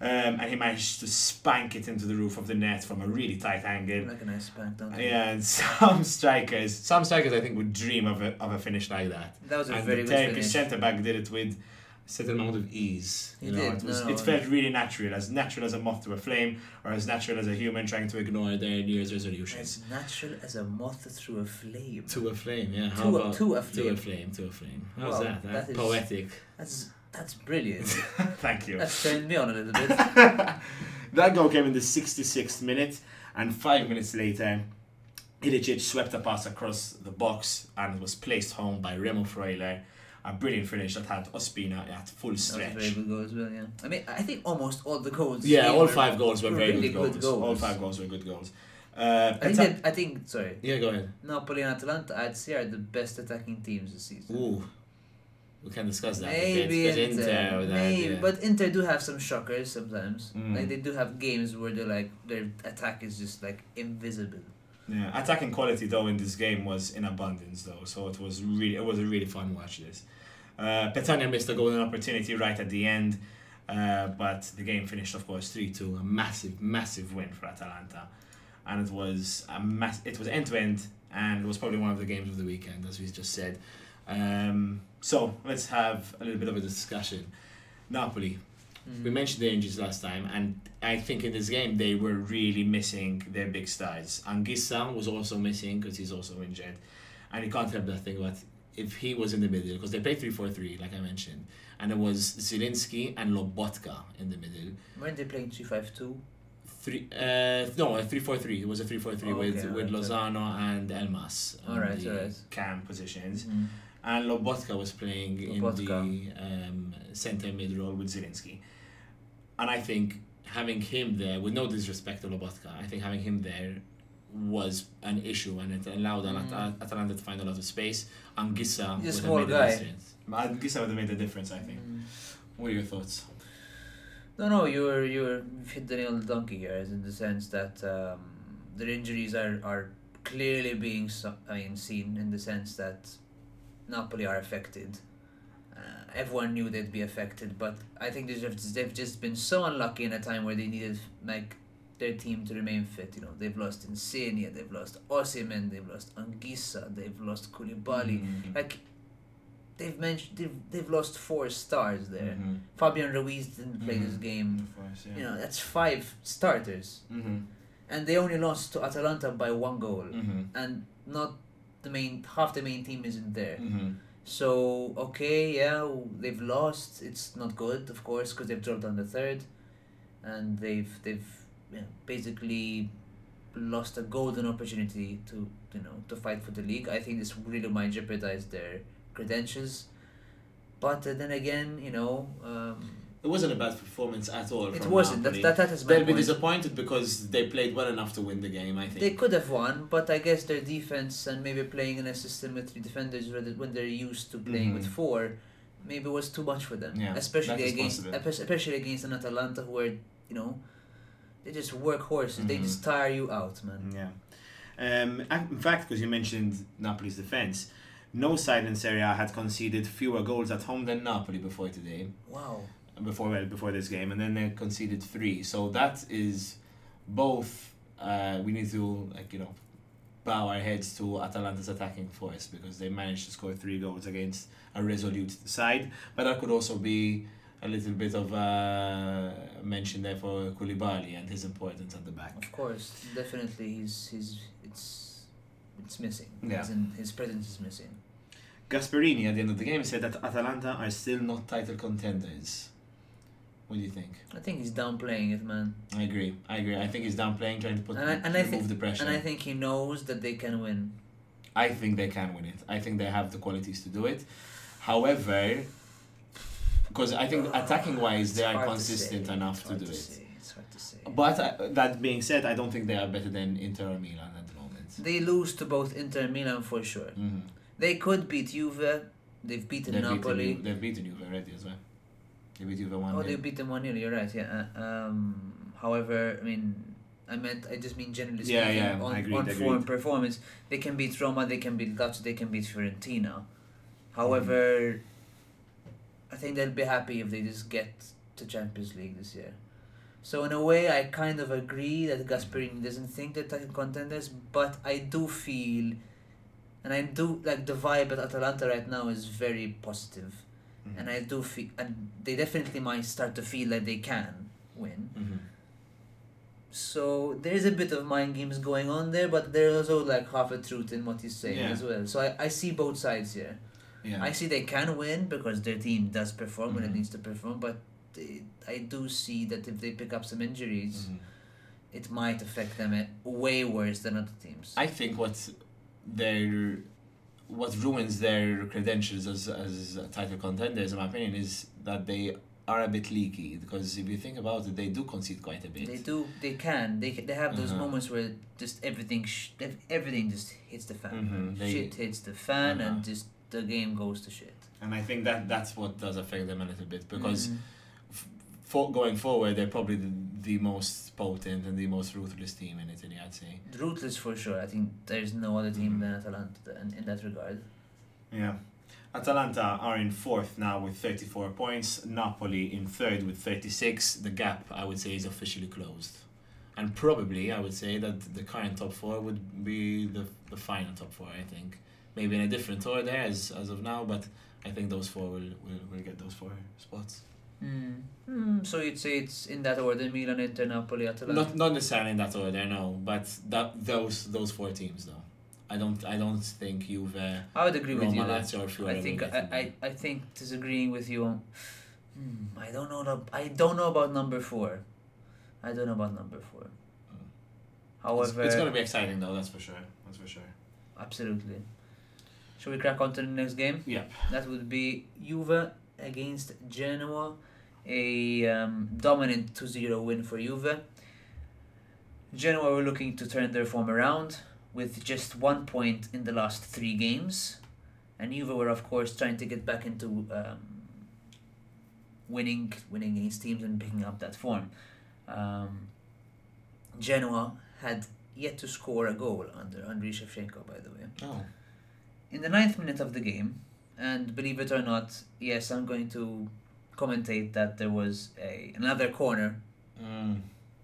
Um, and he managed to spank it into the roof of the net from a really tight angle. Like a nice spank, don't you? Yeah, and some strikers, some strikers I think would dream of a, of a finish like that. That was a and very the good Turkish centre back did it with a certain amount of ease. He You know, did, it was no, it felt really natural, as natural as a moth to a flame, or as natural as a human trying to ignore their New Year's resolutions. As natural as a moth through a flame. To a flame, yeah. How To a- to a flame. To a flame. to a flame. How's Wow, that? huh? that is- Poetic. That's that's brilliant. Thank you. That's turned me on a little bit. That goal came in the 66th minute, and five minutes later, Ilicic swept a pass across the box and was placed home by Remo Freuler. A brilliant finish that had Ospina at full That was a very stretch. good goal as well. Yeah. I mean, I think almost all the goals. Yeah, all were- five goals were were very really good, good goals. goals. All five goals were good goals. Uh, I think that, I think sorry. yeah, go ahead. Napoli and Atalanta, I'd say, are the best attacking teams this season. Ooh, we can discuss that. Maybe a but Inter, Inter with that, maybe, yeah. but Inter do have some shockers sometimes. Mm. Like they do have games where they're like their attack is just like invisible. Yeah, attacking quality though in this game was in abundance though, so it was really it was a really fun watch this. Uh, Petagna missed a golden opportunity right at the end, uh, but the game finished of course three two, a massive massive win for Atalanta, and it was a mass it was end to end, and it was probably one of the games of the weekend as we just said. Um, so let's have a little bit of a discussion. Napoli, Mm. we mentioned the injuries last time, and I think in this game they were really missing their big stars. Anguissa was also missing because he's also injured, and you can't help that thing. But if he was in the middle, because they played three four three, like I mentioned, and it was Zielinski and Lobotka in the middle. Weren't they playing three five two? Three, uh, no, a three four three. It was a three four three Oh, with okay, with alright, Lozano and Elmas. Alright, the alright. Cam positions, Mm. And Lobotka was playing in the um, center mid role with Zielinski. And I think having him there, with no disrespect to Lobotka, I think having him there was an issue and it allowed Mm. At- Atalanta to find a lot of space. Anguissa He's a would small have made guy. a difference. Gissa would have made a difference, I think. Mm. What are your thoughts? No, no, you were you were you've hit the nail on the donkey here, as in the sense that um, their injuries are are clearly being so, I mean seen in the sense that Napoli are affected. Uh, everyone knew they'd be affected, but I think they've just, they've just been so unlucky in a time where they needed like their team to remain fit. You know, they've lost Insigne, they've lost Osimhen, they've lost Anguissa, they've lost Koulibaly. Mm-hmm. Like they've mentioned, they've they've lost four stars there. Mhm. Fabian Ruiz didn't play this Mhm. game. Course, yeah. You know, that's five starters. Mm-hmm. And they only lost to Atalanta by one goal. Mm-hmm. And not the main half the main team isn't there. Mm-hmm. So okay, yeah, they've lost. It's not good, of course, because they've dropped on the third, and they've they've you know, basically lost a golden opportunity to you know to fight for the league. I think this really might jeopardize their credentials. But uh, then again, you know, um, It wasn't a bad performance at all. it from wasn't. That, Napoli. that that is my They'll be disappointed because they played well enough to win the game, I think. They could have won, but I guess their defense and maybe playing in a system with three defenders when they're used to playing with Mhm. four, maybe was too much for them. Yeah, especially against possible. especially against an Atalanta who are you know, they just work horses. They just tire you out, man. Yeah. Um, in fact, because you mentioned Napoli's defense, no side in Serie A had conceded fewer goals at home than Napoli before today, Wow. Before well, before this game, and then they conceded three. So that is both. Uh, we need to like you know bow our heads to Atalanta's attacking force because they managed to score three goals against a resolute side, but that could also be a little bit of uh, mention there for Koulibaly and his importance at the back. Of course, definitely, he's he's it's it's missing. Yeah. His presence is missing. Gasperini at the end of the game said that Atalanta are still not title contenders. What do you think? I think he's downplaying it, man. I agree. I agree. I think he's downplaying, trying to put And I- and I remove think- the pressure. And I think he knows that they can win. I think they can win it. I think they have the qualities to do it. However, because I think attacking wise they are hard to consistent enough to do it. say, It's hard to say. But uh, that being said, I don't think they are better than Inter or Milan at the moment. They lose to both Inter and Milan for sure. Mm-hmm. They could beat Juve. They've beaten They've Napoli. beaten, they've beaten Juve already as well. They beat one Oh, they beat them one 0 You're right. Yeah. Uh, um, however, I mean, I meant I just mean generally speaking Yeah, yeah, on, agreed, on agreed. form performance. They can beat Roma. They can beat Lazio. They can beat Fiorentina. However, Mm-hmm. I think they'll be happy if they just get to Champions League this year. So in a way, I kind of agree that Gasperini doesn't think they're title contenders, but I do feel, and I do like the vibe at Atalanta right now is very positive Mhm. and I do feel, and they definitely might start to feel that they can win. Mhm. So there's a bit of mind games going on there, but there's also like half a truth in what he's saying Yeah. as well. So I, I see both sides here. Yeah. I see they can win because their team does perform when it Mhm. needs to perform, but they, I do see that if they pick up some injuries, Mhm. it might affect them way worse than other teams. I think what's their what ruins their credentials as as title contenders, in my opinion, is that they are a bit leaky. Because if you think about it, they do concede quite a bit. They do. They can. They they have those Uh-huh. moments where just everything sh- everything just hits the fan. Mhm, they- Shit hits the fan, Uh-huh. and just the game goes to shit. And I think that that's what does affect them a little bit because Mhm. For going forward, they're probably the, the most potent and the most ruthless team in Italy. I'd say. ruthless for sure. I think there's no other team Mhm. than Atalanta in, in that regard. Yeah. Atalanta are in fourth now with 34 points. Napoli in third with 36. The gap, I would say, is officially closed. And probably, I would say that the current top four would be the, the final top four, I think. Maybe in a different order as, as of now, but I think those four will, will, will get those four spots. Mm. Mm, so you'd say it's in that order: Milan, Inter, Napoli, Atalanta. Not not necessarily in that order, no, but that those those four teams though. I don't I don't think Juve, I would agree with you. there. Lazio, I think will I, I, I think disagreeing with you on. Hmm, I don't know. The, I don't know about number four. I don't know about number four. Mm. It's- However, it's, gonna be exciting though. That's for sure. That's for sure. absolutely. Shall we crack on to the next game? Yep. That would be Juve against Genoa, a um, dominant 2-0 win for Juve. Genoa were looking to turn their form around with just one point in the last three games, and Juve were of course trying to get back into um, winning, winning against teams and picking up that form. Um, Genoa had yet to score a goal under Andriy Shevchenko, by the way. Oh. In the ninth minute of the game, and believe it or not, yes, I'm going to commentate that there was a another corner Mm.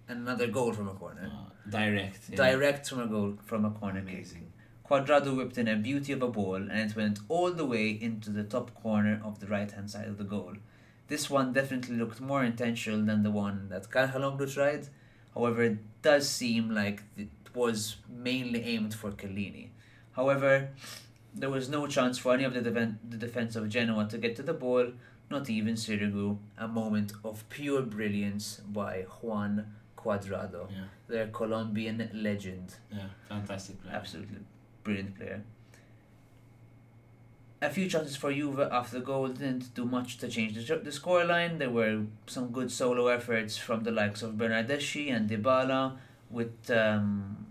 and another goal from a corner. Uh, direct. yeah. Direct from a goal from a corner kick. Amazing. Cuadrado whipped in a beauty of a ball and it went all the way into the top corner of the right hand side of the goal. This one definitely looked more intentional than the one that Calhanoglu tried. However, it does seem like it was mainly aimed for Chiellini. However, there was no chance for any of the, defen- the defense of Genoa to get to the ball, not even Sirigu. A moment of pure brilliance by Juan Cuadrado, Yeah. their Colombian legend. Yeah. Fantastic player. Absolutely brilliant player. A few chances for Juve after the goal didn't do much to change the, the scoreline. There were some good solo efforts from the likes of Bernardeschi and Dybala, with um,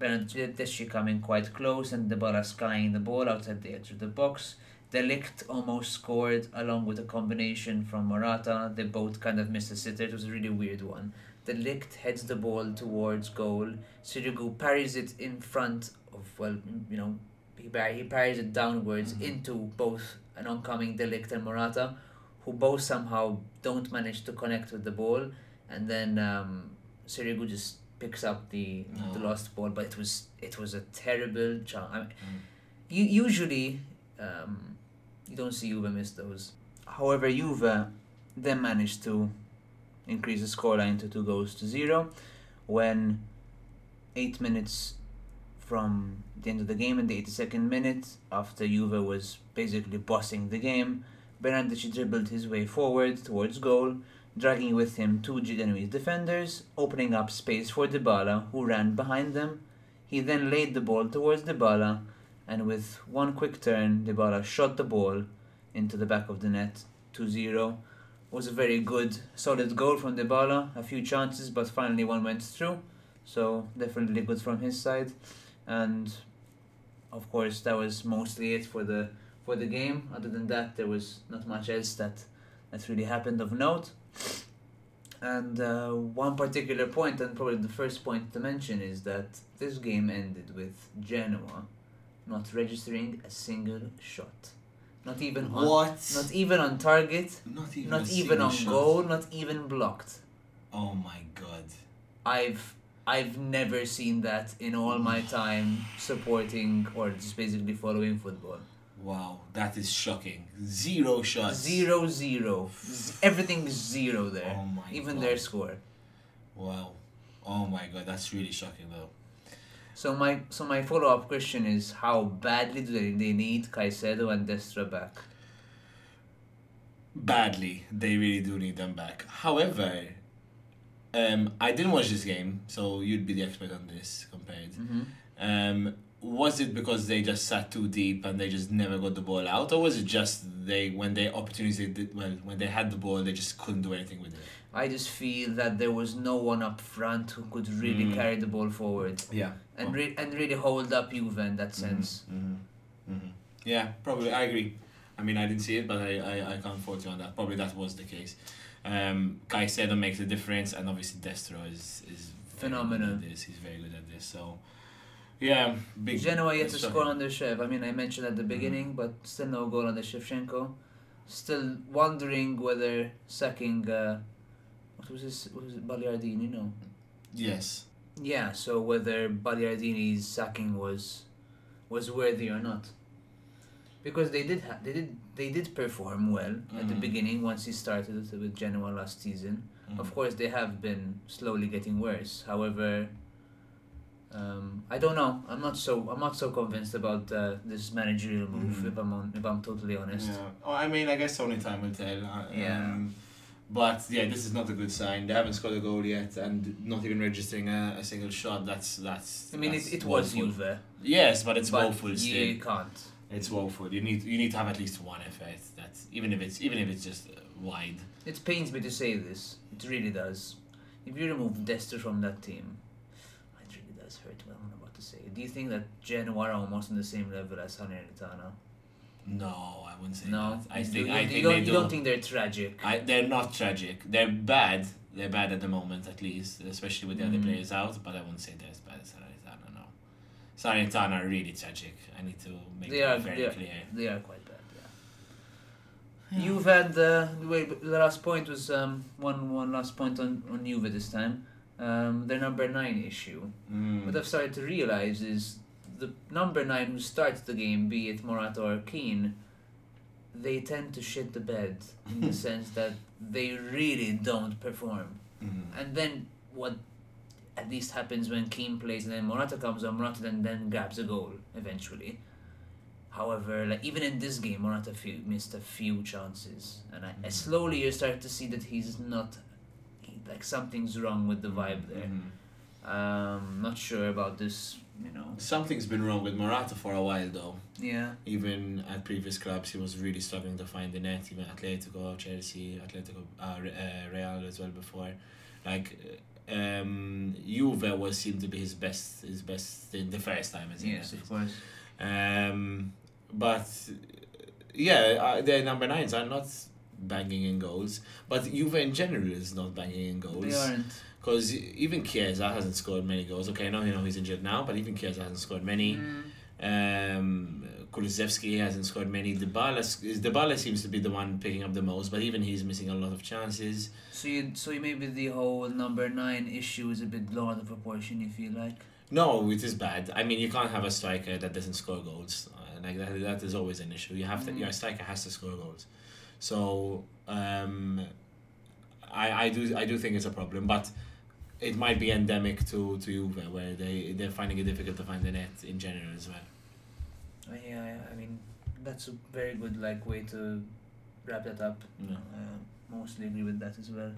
Bernardeschi coming quite close and Dybala skying the ball outside the edge of the box. De Ligt almost scored along with a combination from Morata. They both kind of missed a sitter. It was a really weird one. De Ligt heads the ball towards goal. Sirigu parries it in front of, well, you know, he, par- he parries it downwards Mhm. into both an oncoming De Ligt and Morata, who both somehow don't manage to connect with the ball. And then um, Sirigu just picks up the the lost ball, but it was it was a terrible chance. I mean, Mm. you usually um, you don't see Juve miss those. However, Juve then managed to increase the scoreline to two goals to zero when eight minutes from the end of the game in the 82nd minute, after Juve was basically bossing the game, Bernardeschi dribbled his way forward towards goal. dragging with him two Genoese defenders, opening up space for Dybala, who ran behind them. He then laid the ball towards Dybala, and with one quick turn, Dybala shot the ball into the back of the net, 2-0. Was a very good, solid goal from Dybala. A few chances, but finally one went through. So definitely good from his side, and of course that was mostly it for the for the game. Other than that, there was not much else that that really happened of note. And uh, one particular point, and probably the first point to mention, is that this game ended with Genoa not registering a single shot. Not even on, What? not even on target, Not even. not even on shot. goal, not even blocked. Oh my god. I've I've never seen that in all my time supporting or just basically following football. Wow, that is shocking. Zero shots. Zero zero. Everything's zero there. Oh my even God. their score. Wow. Oh my god, that's really shocking though. So my so my follow up question is how badly do they, they need Caicedo and Destro back? Badly, they really do need them back. However, um, I didn't watch this game, so you'd be the expert on this compared. Mm-hmm. Um, was it because they just sat too deep and they just never got the ball out, or was it just they when they opportunity did well when they had the ball they just couldn't do anything with it? I just feel that there was no one up front who could really Mm. carry the ball forward Yeah. and re- and really hold up Juve in that sense. Mm-hmm. Mm-hmm. Yeah, probably. I agree. I mean, I didn't see it, but I, I, I can't fault you on that. Probably that was the case. Um, Caicedo makes a difference, and obviously Destro is is Phenomenal. At this. He's very good at this. So, yeah, big. Genoa yet to score the Shev. I mean, I mentioned at the Mm-hmm. beginning, but still no goal under Shevchenko. Still wondering whether sacking. Uh, was this? Was it? Ballardini? No. Yes. Yeah. So whether Ballardini's sacking was was worthy or not. Because they did ha- they did they did perform well at the Mhm. beginning once he started with- Genoa last season. Mhm. Of course, they have been slowly getting worse. However, um, I don't know. I'm not so I'm not so convinced about uh, this managerial move. Mhm. If I'm on, if I'm totally honest. Yeah. Oh, I mean, I guess only time will tell. Uh, Yeah. But yeah, this is not a good sign. They haven't scored a goal yet, and not even registering a, a single shot. That's that's. I mean, that's it, it was. Juve, Yes, but it's but woeful still. you can't. It's woeful. You need you need to have at least one effort. That's even if it's even if it's just uh, wide. It pains me to say this. It really does. If you remove Destro from that team, it really does hurt what I'm about to say. Do you think that Genoa are almost on the same level as Salernitana? No, I wouldn't say No, that. I you, think you, I you think don't, they you do. don't think they're tragic. I, they're not tragic. They're bad. They're bad at the moment, at least, especially with the other Mm. players out. But I wouldn't say they're as bad as Salernitana. No, Salernitana are really tragic. I need to make They that are- very they are- clear. They are quite bad. Yeah. You've had uh, wait, the last point was um, one one last point on on Juve this time. Um, their number nine issue. Mm. What I've started to realize is the number nine who starts the game, be it Morata or Kean, they tend to shit the bed in the sense that they really don't perform. Mhm. And then what at least happens when Kean plays and then Morata comes on, Morata then, then grabs a goal eventually. However, like even in this game, Morata few, missed a few chances, and I, I slowly you start to see that he's not he, like something's wrong with the vibe there. Mhm. Um, not sure about this, you know. Something's been wrong with Morata for a while, though. Yeah, Even at previous clubs, he was really struggling to find the net. Even Atletico, Chelsea, Atletico, uh, uh, Real as well before. Like, uh, um, Juve was seemed to be his best, his best in the first time. As yes, of course. Um, but yeah, uh, their number nines are not banging in goals. But Juve in general is not banging in They goals. aren't. Because even Chiesa hasn't scored many goals. Okay, I know you know he's injured now, but even Chiesa hasn't scored many. Mm. Um, Kulusevski hasn't scored many. Dybala, Dybala seems to be the one picking up the most, but even he's missing a lot of chances. So you, so you maybe the whole number nine issue is a bit blown out of proportion. If you feel like. No, it is bad. I mean, you can't have a striker that doesn't score goals. Uh, like that, that is always an issue. You have to. Mm. Your striker has to score goals. So, um, I I do I do think it's a problem, but it might be endemic to to Juve where they they're finding it difficult to find the net in general as well. Uh, yeah, I- I mean, that's a very good like way to wrap that up. Yeah. Uh, mostly agree with that as well.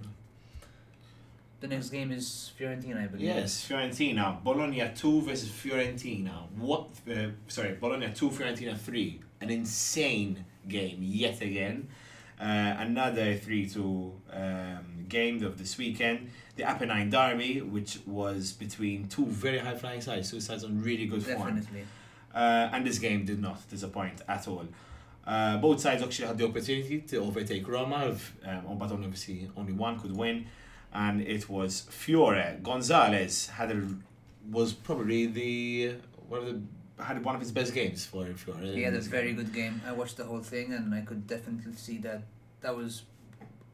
The next game is Fiorentina, I believe. Yes, Fiorentina. Bologna 2 versus Fiorentina. What? Uh, sorry, Bologna 2, Fiorentina 3. An insane game yet again. Uh, another 3 2 um, game of this weekend. The Apennine Derby, which was between two very high flying sides, two sides on really good form. Definitely. Uh, and this game did not disappoint at all. Uh, both sides actually had the opportunity to overtake Roma, if, um, but obviously only one could win, and it was Fiore. Gonzalez had a, was probably the one of the had one of his best games for Fiore. He had a very good game. I watched the whole thing and I could definitely see that that was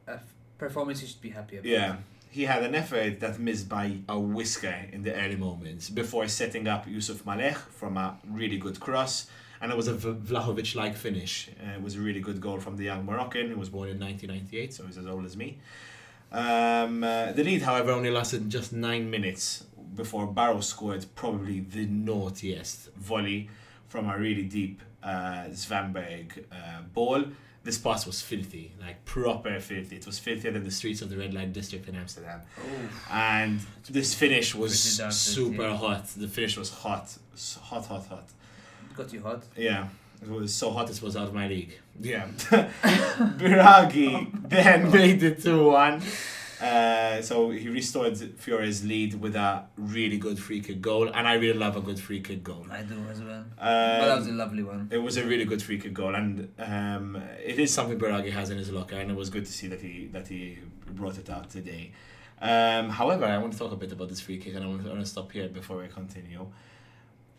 a performance you should be happy about. Yeah, he had an effort that missed by a whisker in the early moments before setting up Youssef Maleh from a really good cross. And it was a Vlahovic-like finish. Uh, it was a really good goal from the young Moroccan who was born in 1998, so he's as old as me. Um, uh, the lead, however, only lasted just nine minutes before Barrow scored probably the naughtiest volley from a really deep uh, uh, ball. This pass was filthy, like proper filthy. It was filthier than the streets of the red light district in Amsterdam. Oof. And this finish was super yeah. hot. The finish was hot, hot, hot, hot. Got you hot. Yeah, it was so hot this was out of my league. Yeah. Biraghi then made it 2 1. Uh, so he restored Fiore's lead with a really good free kick goal, and I really love a good free kick goal. I do as well. but that was a Um, lovely one. it was a really good free kick goal, and um, it is something Biraghi has in his locker, and it was good to see that he that he brought it out today. Um, however, I want to talk a bit about this free kick, and I want to, I want to stop here before we continue.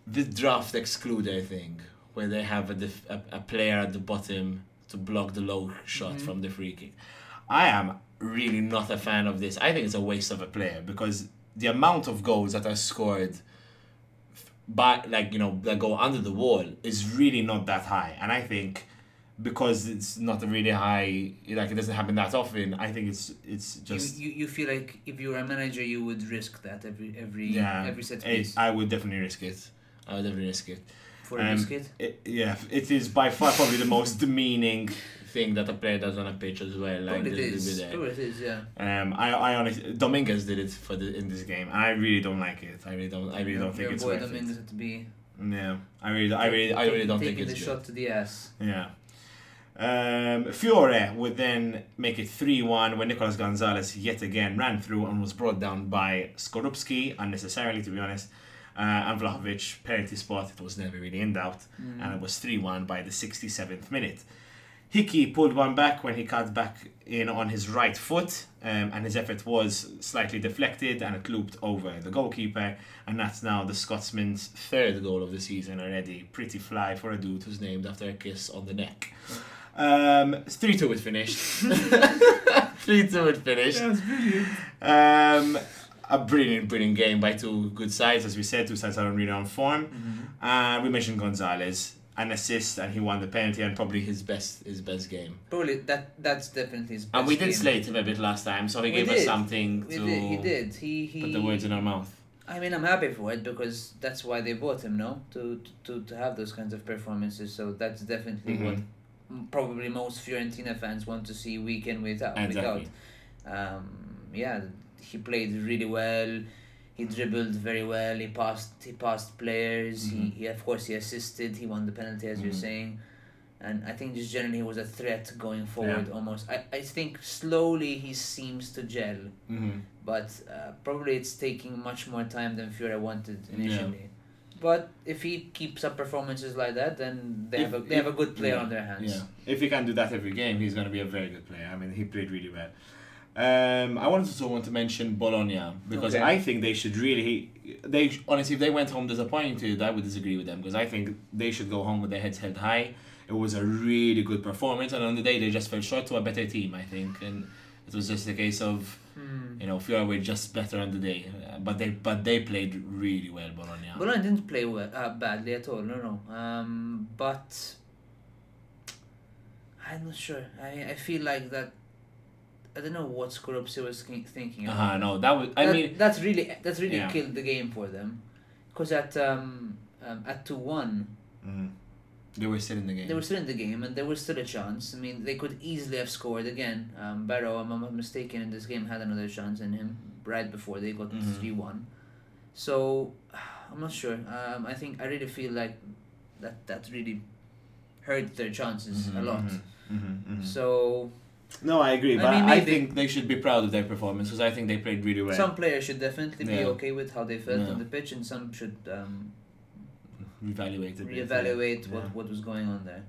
The draft excluder thing, where they have a, def- a, a player at the bottom to block the low shot Mhm. from the free kick. I am really not a fan of this. I think it's a waste of a player because the amount of goals that are scored by like you know that go under the wall is really not that high and i think because it's not a really high like it doesn't happen that often i think it's it's just you, you, you feel like if you were a manager, you would risk that every every yeah every set it, piece i would definitely risk it i would definitely risk it for a um, biscuit. it, yeah it is by far probably the most demeaning thing that a player does on a pitch as well like Probably it is. the- Probably it is. Yeah. um i i honestly dominguez did it for the in this game i really don't like it i really don't i really don't think it's worth Dominguez it to be. yeah i really i really i really don't think taking it's the good. shot to the ass. Yeah. Um, Fiore would then make it 3 1 when Nicolas Gonzalez yet again ran through and was brought down by Skorupski, unnecessarily to be honest. Uh, and Vlahovic, penalty spot, it was never really in doubt. Mm. And it was 3 1 by the 67th minute. Hickey pulled one back when he cut back in on his right foot, um, and his effort was slightly deflected and it looped over the goalkeeper. And that's now the Scotsman's third goal of the season already. Pretty fly for a dude who's named after a kiss on the neck. Um, 3 2 it finished. 3 2 it finished. was brilliant. Um, a brilliant, brilliant game by two good sides. As we said, two sides are really on form. Mm-hmm. Uh, we mentioned Gonzalez, an assist, and he won the penalty, and probably his best his best game. Probably that that's definitely his best And we did game. slate him a bit last time, so he We gave us did. something We to did, he did. He he. put the words in our mouth. I mean, I'm happy for it because that's why they bought him, no? To to to have those kinds of performances. So that's definitely Mhm. what probably most Fiorentina fans want to see week in week out. Week out. Exactly. Um, yeah, he played really well. He dribbled very well. He passed. He passed players. Mhm. He, he of course he assisted. He won the penalty as you're Mhm. saying, and I think just generally he was a threat going forward. Almost. I, I think slowly he seems to gel, Mm-hmm. but uh, probably it's taking much more time than Fiore wanted Yeah. initially. But if he keeps up performances like that, then they If- have a they if- have a good player yeah, on their hands. Yeah, if he can do that every game, he's going to be a very good player. I mean, he played really well. Um, I wanted to also want to mention Bologna because Okay. I think they should really. They honestly, if they went home disappointed, I would disagree with them because I think they should go home with their heads held high. It was a really good performance, and on the day they just fell short to a better team. I think, and it was just a case of Hmm. you know Fiore were just better on the day, uh, but they but they played really well, Bologna. Bologna didn't play well, uh, badly at all. No, no. Um, but I'm not sure. I I feel like that. I don't know what Skorupski was thi- thinking. Uh of. huh. No, that was. I That- mean, that's really that's really Yeah. killed the game for them, because at um, um at two one, mhm. They were still in the game. they were still in the game and there was still a chance. I mean, they could easily have scored again. Um, Barrow, I'm not mistaken, in this game had another chance in him right before they got Mhm. 3 1. So, I'm not sure. Um, I think I really feel like that that really hurt their chances a Mhm, lot. mhm, mhm, mhm. So, no, I agree, I but I, mean, maybe- think they should be proud of their performance because I think they played really well. some players should definitely be Yeah. okay with how they felt Yeah. on the pitch, and some should um, Reevaluate a bit, reevaluate what, Yeah. what was going on there.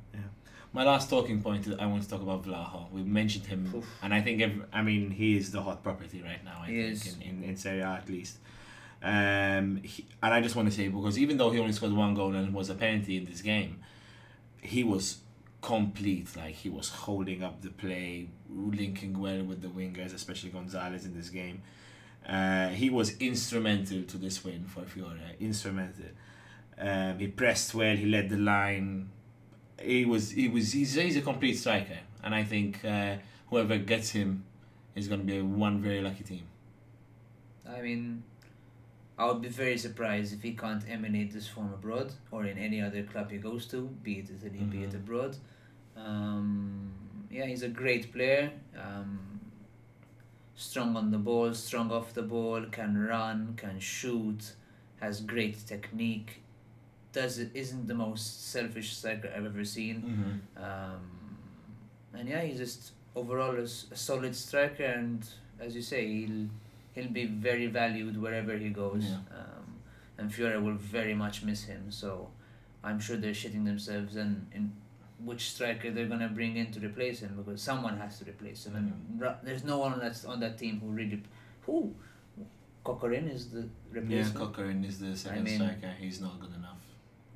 My last talking point is I want to talk about Vlaho. We mentioned him, Oof. and I think ev- I mean he is the hot property right now. I He think is. In, in in Serie A at least. Um, he, and I just want to say because even though he only scored one goal and it was a penalty in this game, he was complete. Like he was holding up the play, linking well with the wingers, especially Gonzalez in this game. Uh, he was instrumental to this win for Fiore. Instrumental. Um, he pressed well. He led the line. He was. He was. He's, he's a complete striker, and I think uh, whoever gets him is going to be one very lucky team. I mean, I would be very surprised if he can't emanate this form abroad or in any other club he goes to, be it Italy, be it Mhm. abroad. Um, yeah, he's a great player. Um, strong on the ball, strong off the ball, can run, can shoot, has great technique. Does it isn't the most selfish striker I've ever seen. Mm-hmm. Um, and yeah, he's just overall a solid striker, and as you say, he'll he'll be very valued wherever he goes. Yeah. Um, and Fiore will very much miss him. So I'm sure they're shitting themselves and in which striker they're gonna bring in to replace him because someone has to replace him, and mm. ra- there's no one that's on that team who really who. Kokorin is the Yeah, replacement. Kokorin is the second mean- striker. He's not good enough.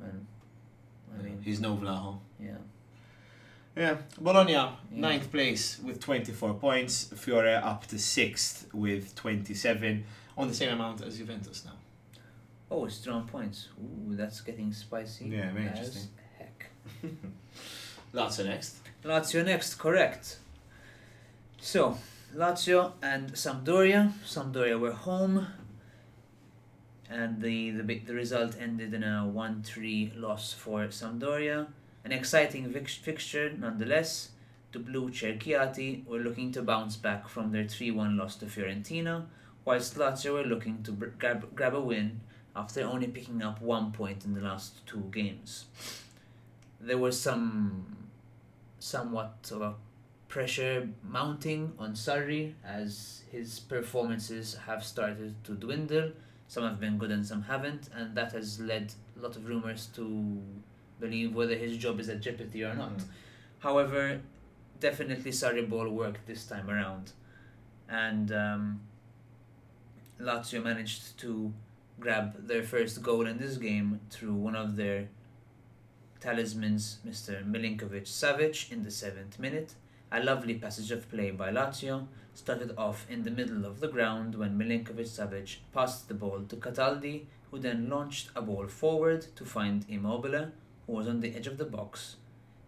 I mean, he's no Vlaho. yeah. Yeah, Bologna Yeah. ninth place with twenty four points. Fiore up to sixth with twenty seven, on the same amount as Juventus now. Oh, drawn points. Ooh, that's getting spicy. Yeah, very interesting. Heck. Lazio next. Lazio next, correct. So, Lazio and Sampdoria. Sampdoria were home, and the the the result ended in a one three loss for Sampdoria. An exciting fix- fixture, nonetheless. The Blucerchiati were looking to bounce back from their three one loss to Fiorentina, whilst Lazio were looking to br- grab grab a win after only picking up one point in the last two games. There was some somewhat of a pressure mounting on Sarri as his performances have started to dwindle. Some have been good and some haven't, and that has led a lot of rumors to believe whether his job is at jeopardy or not. However, definitely Sarri ball worked this time around, and um, Lazio managed to grab their first goal in this game through one of their talismans, Mr. Milinkovic Savic, in the seventh minute. A lovely passage of play by Lazio started off in the middle of the ground when Milinkovic Savic passed the ball to Cataldi, who then launched a ball forward to find Immobile, who was on the edge of the box,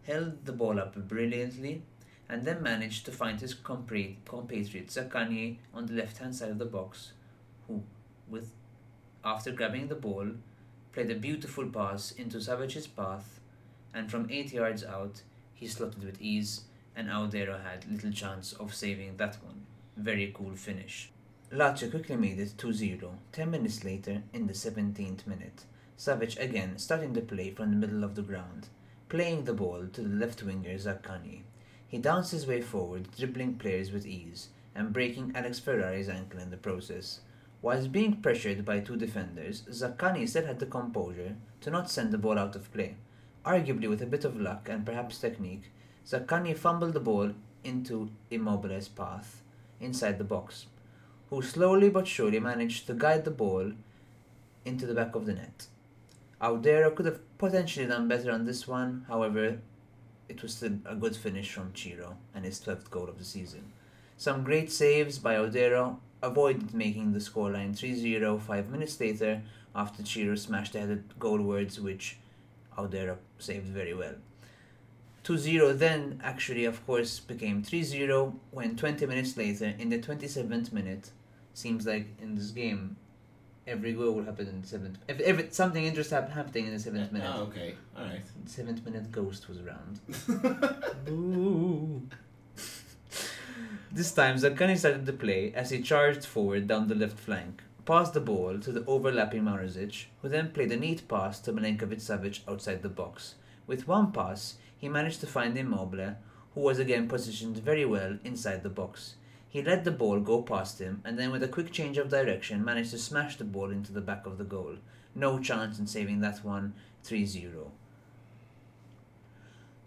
held the ball up brilliantly, and then managed to find his compatriot Zaccagni on the left hand side of the box, who, with after grabbing the ball, played a beautiful pass into Savic's path, and from eight yards out, he slotted with ease, and Audero had little chance of saving that one. Very cool finish. Lazio quickly made it 2 0, 10 minutes later, in the 17th minute. Savic again starting the play from the middle of the ground, playing the ball to the left winger Zaccagni. He danced his way forward, dribbling players with ease, and breaking Alex Ferrari's ankle in the process. Whilst being pressured by two defenders, Zaccagni still had the composure to not send the ball out of play. Arguably with a bit of luck and perhaps technique, Zaccagni fumbled the ball into Immobile's path inside the box, who slowly but surely managed to guide the ball into the back of the net. Audero could have potentially done better on this one, however, it was still a good finish from Ciro and his 12th goal of the season. Some great saves by Audero avoided making the scoreline 3 0 five minutes later after Ciro smashed a headed goalwards, which Audero saved very well. 2 0 then actually, of course, became 3 0 when 20 minutes later, in the 27th minute, seems like in this game, every goal will happen in the seventh. If, if it, something interesting hap- happening in the seventh minute, Oh, okay. All right. seventh minute ghost was around. This time, Zaccagni started the play as he charged forward down the left flank, passed the ball to the overlapping Marusic, who then played a neat pass to Milinkovic Savic outside the box. With one pass, he managed to find Immobile, who was again positioned very well inside the box. He let the ball go past him and then, with a quick change of direction, managed to smash the ball into the back of the goal. No chance in saving that one 3 0.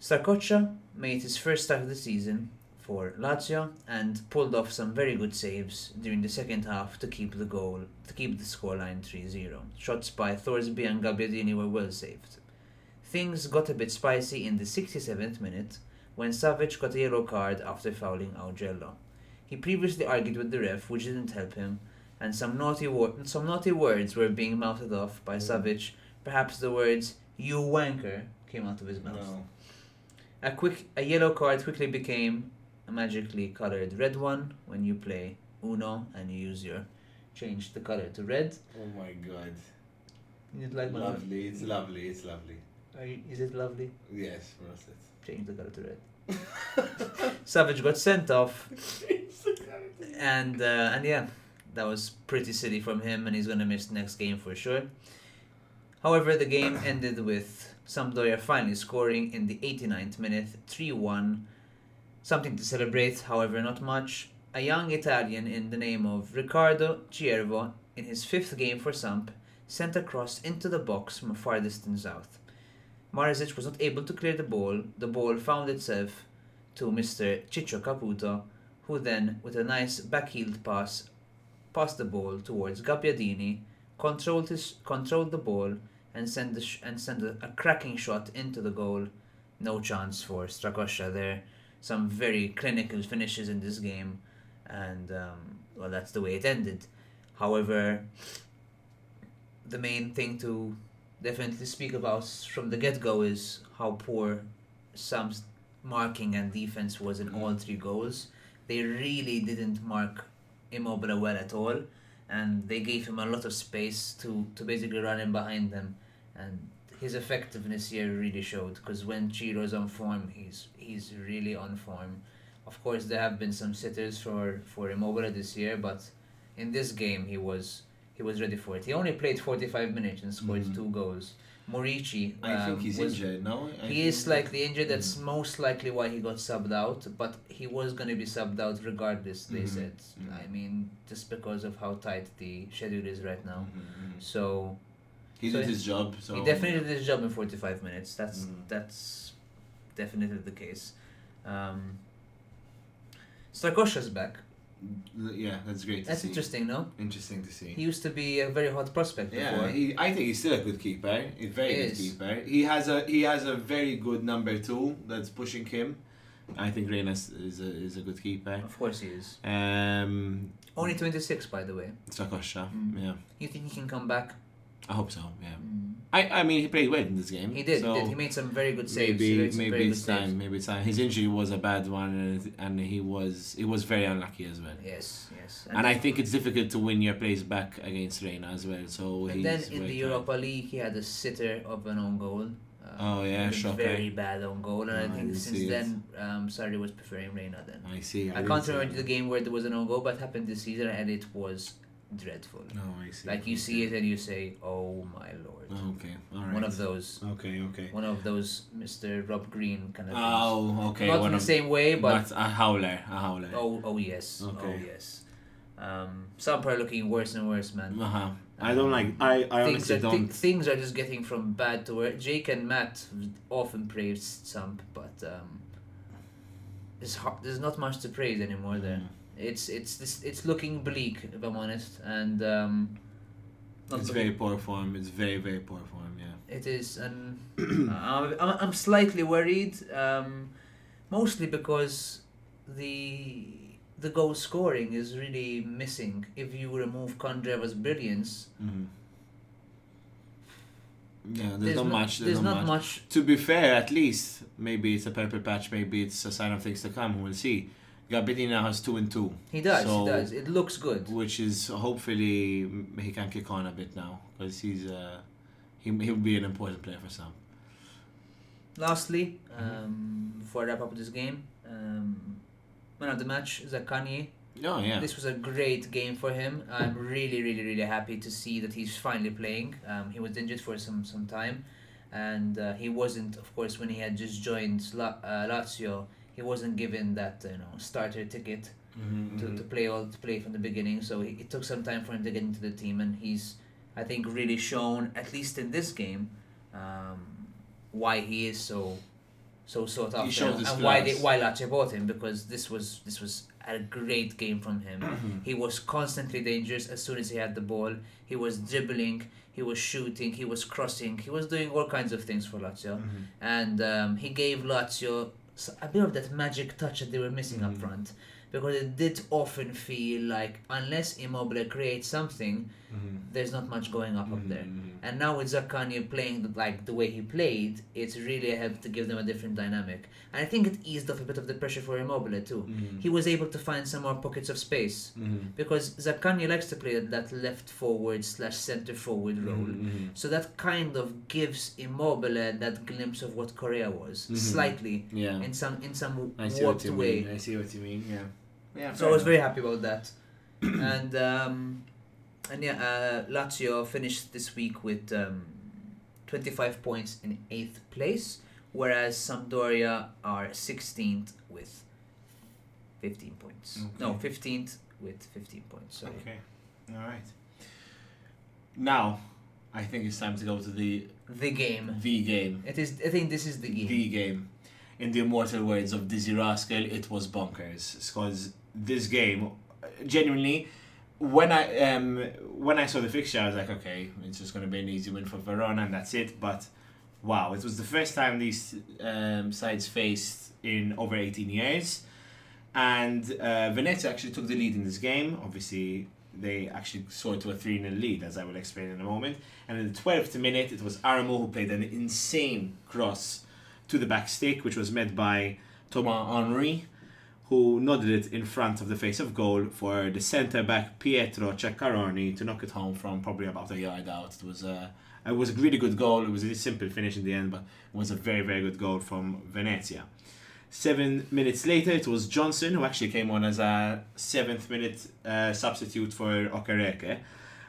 Strakosha made his first start of the season for Lazio and pulled off some very good saves during the second half to keep the goal to keep the scoreline 3-0. Shots by Thorsby and Gabbiadini were well saved. Things got a bit spicy in the 67th minute when Savic got a yellow card after fouling Augello. He previously argued with the ref, which didn't help him, and some naughty wor- some naughty words were being mouthed off by mm. Savic. Perhaps the words "you wanker" came out of his mouth. No. A quick a yellow card quickly became a magically colored red one when you play Uno and you use your change the color to red. Oh my god. Is it like my- Lovely. It's lovely. It's lovely. You, is it lovely? Yes, roasted. Change the color to red. Savic got sent off, and uh, and yeah, that was pretty silly from him, and he's gonna miss the next game for sure. However, the game ended with Sampdoria finally scoring in the 89th minute, 3-1. Something to celebrate, however, not much. A young Italian in the name of Riccardo Ciervo, in his fifth game for Samp, sent a cross into the box from a far distance south. Marusic was not able to clear the ball. The ball found itself to Mr. Ciccio Caputo, who then, with a nice backheeled pass, passed the ball towards Gabbiadini, controlled his controlled the ball, and sent the sh- and sent a, a cracking shot into the goal. No chance for Strakosha there. Some very clinical finishes in this game, and um, well, that's the way it ended. However, the main thing to definitely speak about from the get go is how poor Samp's marking and defense was in all three goals. They really didn't mark Immobile well at all, and they gave him a lot of space to, to basically run in behind them. And his effectiveness here really showed because when Ciro's on form, he's he's really on form. Of course, there have been some sitters for for Immobile this year, but in this game he was he was ready for it. He only played 45 minutes and scored Mhm. two goals. Morici, I think um, he's was, injured, no? I He is slightly injured. That's most likely why he got subbed out. But he was going to be subbed out regardless. They Mhm. said. I mean, just because of how tight the schedule is right now. So He So did his job. So he definitely did his job in 45 minutes. That's Mhm. that's definitely the case. Um, back. Yeah, that's great to That's see. interesting, no? Interesting to see. He used to be a very hot prospect Yeah, before. he, I think he's still a good keeper. He's a very He good is. keeper. He has a he has a very good number two that's pushing him. I think Reina's is a is a good keeper. Of course he is. Um, Only 26, by the way. Strakosha, Mm. yeah, You think he can come back? I hope so. Yeah, Mm. I I mean he played well in this game. He did, So he did. He made some very good saves. maybe made maybe it's good saves. time. Maybe it's time. His injury was a bad one, and, and he was he was very unlucky as well. Yes, yes. And I think it's difficult to win your place back against Reina as well. So And he's then in the hard. Europa League, he had a sitter of an own goal. Uh, Oh, yeah, a shocker. Very bad own goal, and Oh, I I think didn't since then, um, Sarri was preferring Reina then. I see. I, didn't can't remember the game where there was an own goal, but it happened this season, and it was dreadful. No, I see. Like you see it and you say, "Oh my lord!" Okay, all right. One of those, Okay, okay. one of those Mr. Rob Green kind of things. Oh, okay. Not one in the same way, but but a howler, a howler. oh, oh yes, Okay. oh yes. Um, some are looking worse and worse, man. Uh-huh. I don't like. I, I things honestly are, don't. things are just getting from bad to worse. Jake and Matt often praise Samp, but um, there's hard, there's not much to praise anymore there. It's it's this it's looking bleak if I'm honest, and um, not It's very poor form. It's very very poor form. Yeah. it is, and I'm, I'm I'm slightly worried, um, mostly because the the goal scoring is really missing. If you remove Candreva's brilliance, hmm Yeah. There's, there's not no- much. There's, not not much. much To be fair, at least maybe it's a purple patch. Maybe it's a sign of things to come. We'll see. Gabbiadini has two and two. He does. So- he does. It looks good. which is hopefully he can kick on a bit now because he's uh, he he'll be an important player for some. Lastly, um, before I wrap up this game, um, man of the match is Kanye. Oh yeah, This was a great game for him. I'm really, really, really happy to see that he's finally playing. Um, he was injured for some some time, and uh, he wasn't, of course, when he had just joined La- uh, Lazio. He wasn't given that you know starter ticket Mhm, to, to play all to play from the beginning. So it, it took some time for him to get into the team, and he's I think really shown at least in this game um, why he is so so sought after and, and why they class. why Lazio bought him because this was this was a great game from him. Mm-hmm. he was constantly dangerous as soon as he had the ball. He was dribbling, he was shooting, he was crossing, he was doing all kinds of things for Lazio, Mhm. and um, he gave Lazio s- a bit of that magic touch that they were missing up Mhm. front because it did often feel like unless Immobile creates something, Mhm. there's not much going up up there. Mhm. And now with Zaccagni playing the, like the way he played, it's really helped to give them a different dynamic. And I think it eased off a bit of the pressure for Immobile too. Mhm. He was able to find some more pockets of space Mhm. because Zaccagni likes to play that left forward slash center forward role. So that kind of gives Immobile that glimpse of what Correa was, slightly Yeah, in some in some I see what warped you way. mean. I see what you mean. Yeah, yeah. So I was very happy about that. and um, and yeah, uh, Lazio finished this week with um, 25 points in eighth place, whereas Sampdoria are 16th with 15 points. No, 15th with 15 points. So Okay, all right. Now, I think it's time to go to the the game. V game. It is. I think this is the game. The game. In the immortal words of Dizzee Rascal, it was bonkers. Because this game, genuinely, when I um when I saw the fixture, I was like, okay, it's just going to be an easy win for Verona, and that's it. But wow, it was the first time these um, sides faced in over 18 years, and uh, Venezia actually took the lead in this game. Obviously, they actually soared to a 3 0 lead, as I will explain in a moment. And in the 12th minute, it was Aramu who played an insane cross to the back stick, which was met by Thomas Henry, who nodded it in front of the face of goal for the centre back Pietro Ceccaroni to knock it home from probably about a yard out. It was a it was a really good goal. It was a simple finish in the end, but it was a very very good goal from Venezia. Seven minutes later, it was Johnson who actually came on as a seventh minute uh, substitute for Okereke.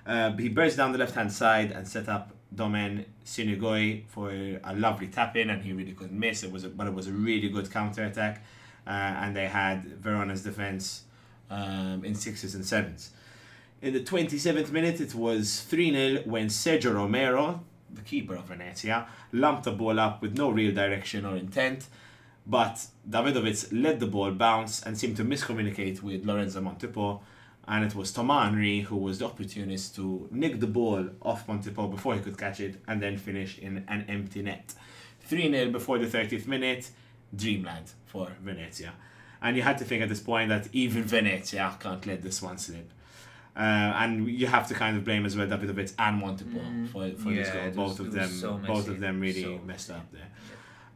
Uh, he burst down the left hand side and set up Domen Crnigoj for a lovely tap in, and he really couldn't miss. It was, a, but it was a really good counter attack, uh, and they had Verona's defense um, in sixes and sevens. In the 27th minute, it was 3 0 when Sergio Romero, the keeper of Venezia, lumped the ball up with no real direction or intent. But Dawidowicz let the ball bounce and seemed to miscommunicate with Lorenzo Montipò. And it was Tom Henry who was the opportunist to nick the ball off Montipò before he could catch it and then finish in an empty net. 3 0 before the 30th minute, dreamland for Venezia. And you had to think at this point that even Venezia can't let this one slip. Uh, and you have to kind of blame as well Dawidowicz and Montipò Mm. for, for this goal. Both was- of them, so both of them really So messed up there.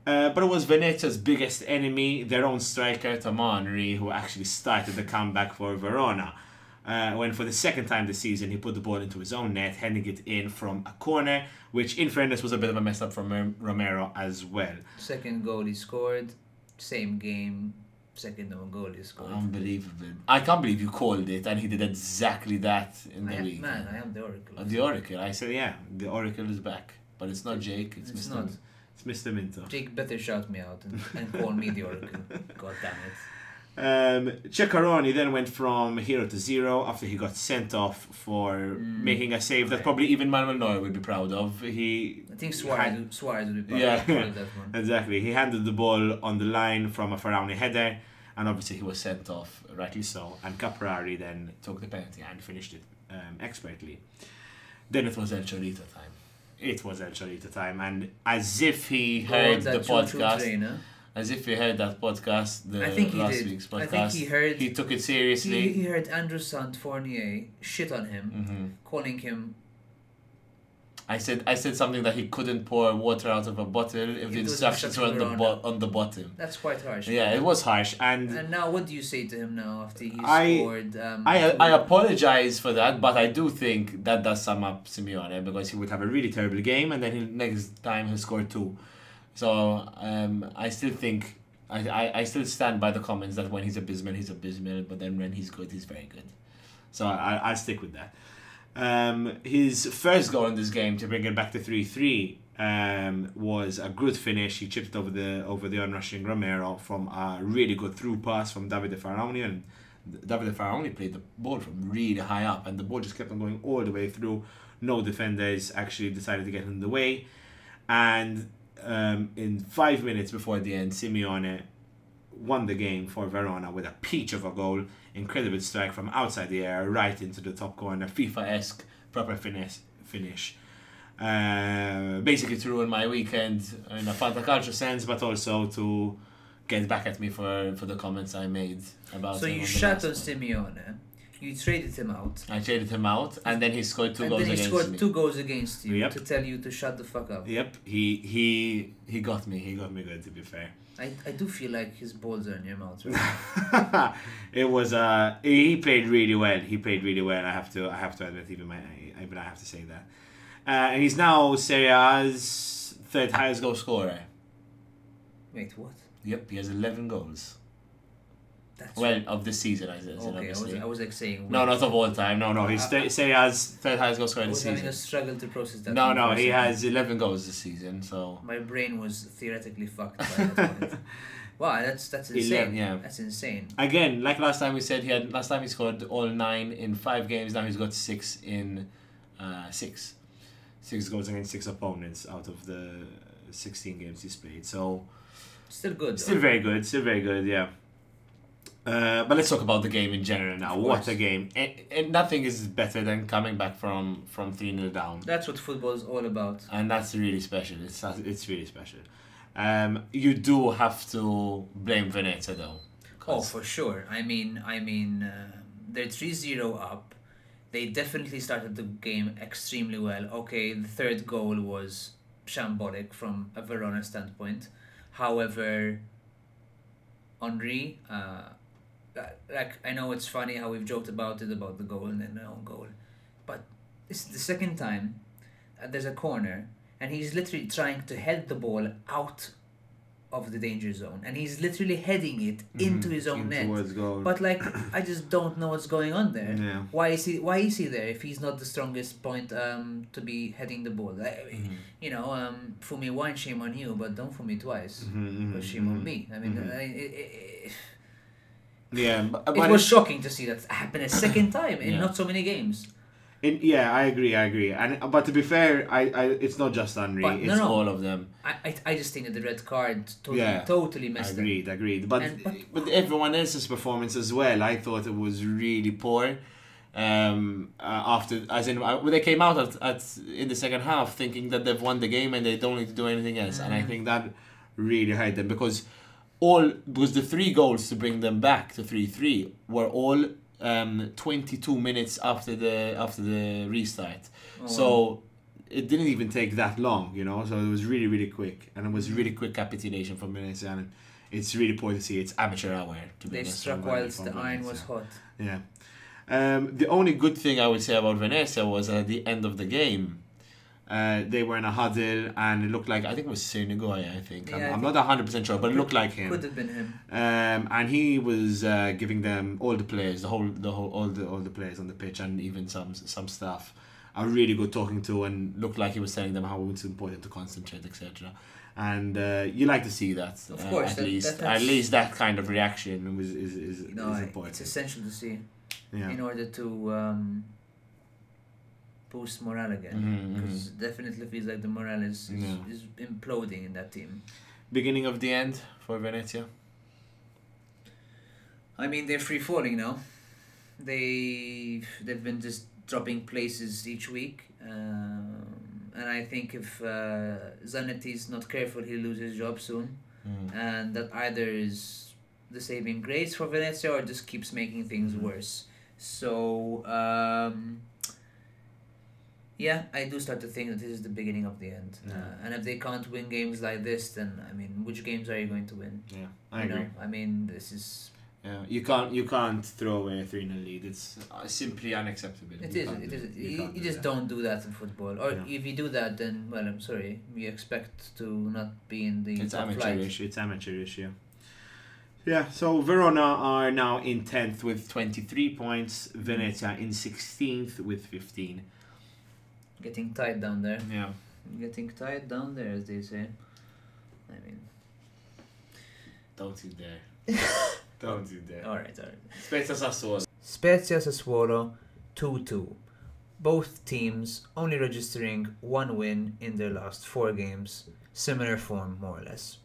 Uh, but it was Venezia's biggest enemy, their own striker Tom Henry, who actually started the comeback for Verona. Uh, when for the second time this season he put the ball into his own net, heading it in from a corner, which in fairness was a bit of a mess up from Romero as well. Second goal he scored, same game, second own goal he scored. Unbelievable. I can't believe you called it and he did exactly that in the I am, week. man, I am the oracle. The Oracle. I said, yeah, the Oracle is back. But it's not Jake, it's, It's Mr. not. It's Mr. Minto. Jake better shout me out and, and call me the oracle. God damn it. Um, Ceccaroni then went from hero to zero after he got sent off for Mm. making a save that probably even Manuel Neuer would be proud of. He I think Suarez, had- Suarez would be proud, Yeah. of that one. exactly he handed the ball on the line from a Faraoni header, and obviously he was sent off, rightly so. And Caprari then took the penalty and finished it um, expertly. Then it was El Cholito time. It was El Cholito time, and as if he heard the podcast? As if he heard that podcast, the I think he last did. week's I podcast, think he heard- he took it seriously. he heard Andrew Sant Fournier shit on him, hmm calling him I said I said something that he couldn't pour water out of a bottle if the instructions were on the bo- on the bottom. That's quite harsh. Yeah, it was harsh, and And now, what do you say to him now after he I- scored? Um, I I apologize for that, but I do think that does sum up Simeone because he would have a really terrible game, and then he, next time he scored score two. So um, I still think I, I, I still stand by the comments that when he's abysmal, he's abysmal, but then when he's good, he's very good. So I I stick with that. Um, his first goal in this game to bring it back to three three um, was a good finish. He chipped over the over the onrushing Romero from a really good through pass from Davide Faraoni and Davide Faraoni played the ball from really high up, and the ball just kept on going all the way through. No defenders actually decided to get in the way, and um, in five minutes before the end, Simeone won the game for Verona with a peach of a goal. Incredible strike from outside the air, right into the top corner. FIFA esque, proper finesse finish. Uh, basically to ruin my weekend in a Fantacalcio sense, but also to get back at me for, for the comments I made about So you shut on. Simeone. You traded him out. I traded him out, and then he scored two and goals then he against scored me. two goals against you Yep. to tell you to shut the fuck up. Yep, he he he got me. He got me good. To be fair, I, I do feel like his balls are in your mouth right it was uh he played really well. He played really well. I have to I have to admit even my I, but I have to say that. Uh, and he's now Serie A's third highest goal scorer. Wait, what? Yep, he has eleven goals. That's Well, of the season, I said. okay. I was. I was like saying. No, not of all time. No, no. He's th- Serie A's third highest goal scorer I this was having season. a struggle to process that. No, no. He has eleven goals this season. So My brain was theoretically fucked by that. Wow, that's that's insane. Eleven, yeah. That's insane. again, like last time we said, he had last time he scored all nine in five games. Now he's got six in uh, six, six goals against six opponents out of the sixteen games he's played. So Still good. still though. very good, still very good. Yeah. Uh, but let's talk about the game in general now. What a game! And, and nothing is better than coming back from from three 0 down. That's what football is all about. and that's really special. It's it's really special. Um, you do have to blame Venezia though. Oh, for sure. I mean, I mean, uh, they're 3-0 up. They definitely started the game extremely well. Okay, the third goal was shambolic from a Verona standpoint. However, Henri, uh, like I know it's funny how we've joked about it about the goal and then the own goal, but this is the second time uh, there's a corner and he's literally trying to head the ball out of the danger zone and he's literally heading it into his own In net. But like, I just don't know what's going on there. Yeah. Why is he? Why is he there if he's not the strongest point um, to be heading the ball? I- Mhm. You know, um, fool me one shame on you, but don't for me twice. Mhm, Or mhm, shame on mhm. me. I mean, Mhm. I, it, it, Yeah, but, it, but it was shocking to see that happen a second time in Yeah. not so many games. it- yeah, I agree, I agree. And but to be fair, I, I it's not just Henry, But no, it's no. all of them. I, I, I just think that the red card totally, Yeah. totally messed them. Agreed, agreed. But, And- but- but everyone else's performance as well, I thought it was really poor. Um, uh, after as in uh, when they came out at, at in the second half thinking that they've won the game and they don't need to do anything else, and I Mm. think that really hurt them because all because the three goals to bring them back to three three were all um, twenty two minutes after the after the restart. Oh, So it didn't even take that long, you know. So it was really, really quick, and it was really quick capitulation from Venezia. And it's really poor to see. It's amateur hour. To be they honest, struck whilst the iron was hot. Yeah. Um, the only good thing I would say about Venezia was at the end of the game. Uh, they were in a huddle and it looked like I think it was Crnigoj, I think. Yeah, I'm, I think- not hundred percent sure, but it looked like him. Could have been him. Um, and he was uh, giving them all the players, the whole, the whole, all the all the players on the pitch, and even some some staff, a really good talking to, and looked like he was telling them how it's important to concentrate, etc. And uh, you like to see that, Of uh, course, at that- least that- at least that kind of reaction was is is, You know, is important. it's essential to see yeah. in order to um, boost morale again. Mhm, Because definitely feels like the morale is, is, Yeah. is imploding in that team. Beginning of the end for Venezia. I mean, they're free falling now. They they've been just dropping places each week, um, and I think if uh, Zanetti's not careful, he'll lose his job soon. Mm. And that either is the saving grace for Venezia or just keeps making things Mhm. worse. So um, Yeah, I do start to think that this is the beginning of the end. Yeah. Uh, and if they can't win games like this, then I mean, which games are you going to win? Yeah, I you agree. know, I mean, this is Yeah, you can't you can't throw away a three 0 lead. It's uh, simply unacceptable. it You is it do you, you do just that. don't do that in football. Or Yeah. if you do that, then well, I'm sorry, you expect to not be in the It's flight. amateurish. It's amateurish. Yeah. Yeah. So Verona are now in tenth with twenty three points. Venezia in sixteenth with fifteen. Getting tight down there. Yeah. Getting tight down there, as they say. I mean, Don't you dare. don't you dare. all right, all right. Spezia Sassuolo. Spezia Sassuolo 2 2. Both teams only registering one win in their last four games, similar form more or less.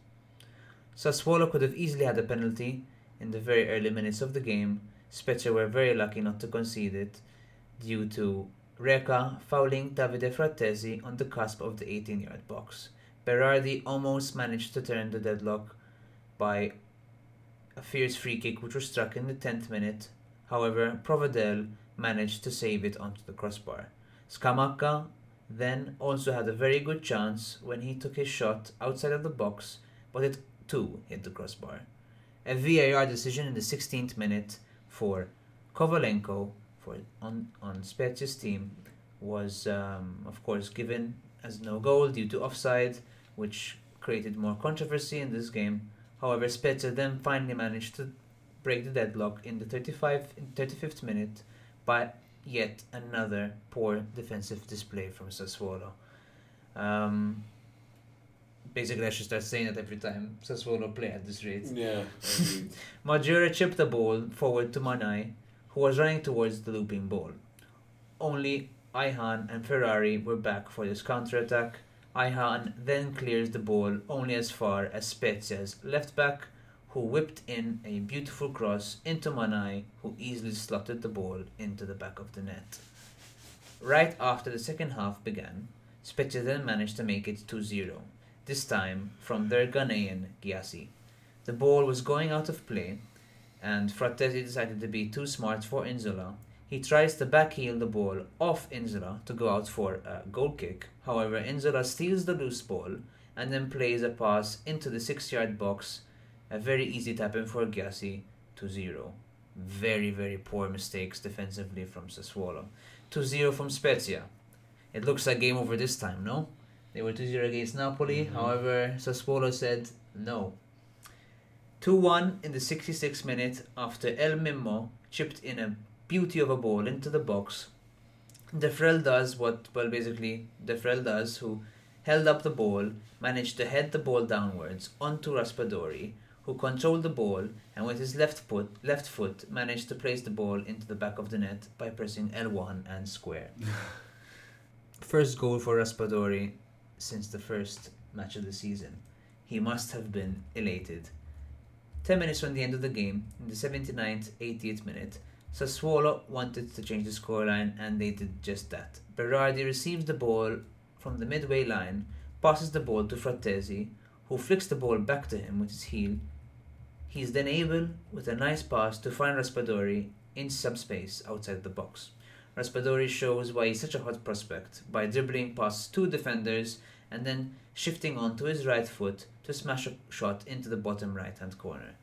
Sassuolo could have easily had a penalty in the very early minutes of the game. Spezia were very lucky not to concede it due to Reca fouling Davide Frattesi on the cusp of the 18 yard box. Berardi almost managed to turn the deadlock by a fierce free kick which was struck in the 10th minute However, Provedel managed to save it onto the crossbar. Scamacca then also had a very good chance when he took his shot outside of the box, but it too hit the crossbar. A VAR decision in the 16th minute for Kovalenko on, on Spezia's team was, um, of course, given as no goal due to offside, which created more controversy in this game. However, Spezia then finally managed to break the deadlock in the 35 35th minute by yet another poor defensive display from Sassuolo. Um, basically, I should start saying that every time Sassuolo play at this rate. Yeah. Maggiore chipped the ball forward to Manaj, was running towards the looping ball. Only Ayhan and Ferrari were back for this counter-attack. Ayhan then clears the ball only as far as Spezia's left back, who whipped in a beautiful cross into Manaj, who easily slotted the ball into the back of the net. Right after the second half began, Spezia then managed to make it 2-0, this time from their Ghanaian Gyasi. The ball was going out of play, and Frattesi decided to be too smart for Nzola. He tries to backheel the ball off Nzola to go out for a goal kick. However, Nzola steals the loose ball and then plays a pass into the six yard box. A very easy tap in for Gyasi to 0. Very, very poor mistakes defensively from Sassuolo. 2 0 from Spezia. It looks like game over this time, no? They were 2 0 against Napoli, Mhm. however, Sassuolo said no. 2 1 in the 66th minute after El Mimmo chipped in a beauty of a ball into the box. Defrel does what, well, basically, Defrel does, who held up the ball, managed to head the ball downwards onto Raspadori, who controlled the ball and with his left foot, left foot managed to place the ball into the back of the net by pressing L1 and square. first goal for Raspadori since the first match of the season. He must have been elated. 10 minutes from the end of the game, in the 79th, 80th minute, Sassuolo wanted to change the scoreline and they did just that. Berardi receives the ball from the midway line, passes the ball to Frattesi, who flicks the ball back to him with his heel. He is then able, with a nice pass, to find Raspadori in subspace outside the box. Raspadori shows why he's such a hot prospect by dribbling past two defenders and then shifting on to his right foot to smash a shot into the bottom right hand corner.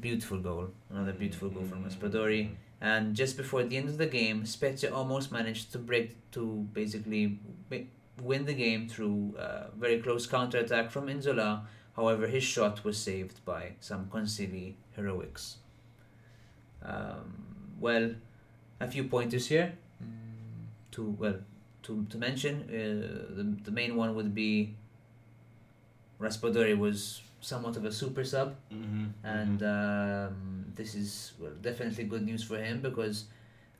Beautiful goal, another beautiful goal from Raspadori. And just before the end of the game, Spezia almost managed to break to basically win the game through a very close counter attack from Nzola. However, his shot was saved by some Consigli heroics. Um, well, a few pointers here. Mm, to well, to to mention, uh, the the main one would be. Raspadori was somewhat of a super sub Mm-hmm. and um, this is well, definitely good news for him because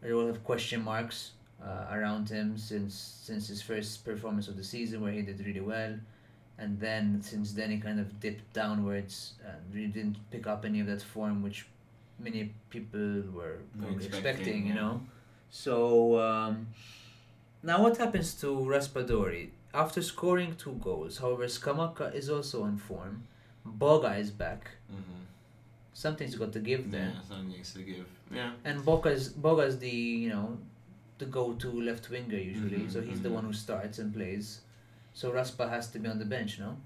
there lot of question marks uh, around him since since his first performance of the season where he did really well, and then since then he kind of dipped downwards and really didn't pick up any of that form which many people were expecting, expecting, you know. So um, now what happens to Raspadori after scoring two goals? However, Scamacca is also on form. Boga is back Mm-hmm. something's got to give there. Yeah, something needs to give. Yeah. And Boga's Boga's the you know the go-to left winger usually, Mhm, so he's the mhm. one who starts and plays. So Raspa has to be on the bench, no?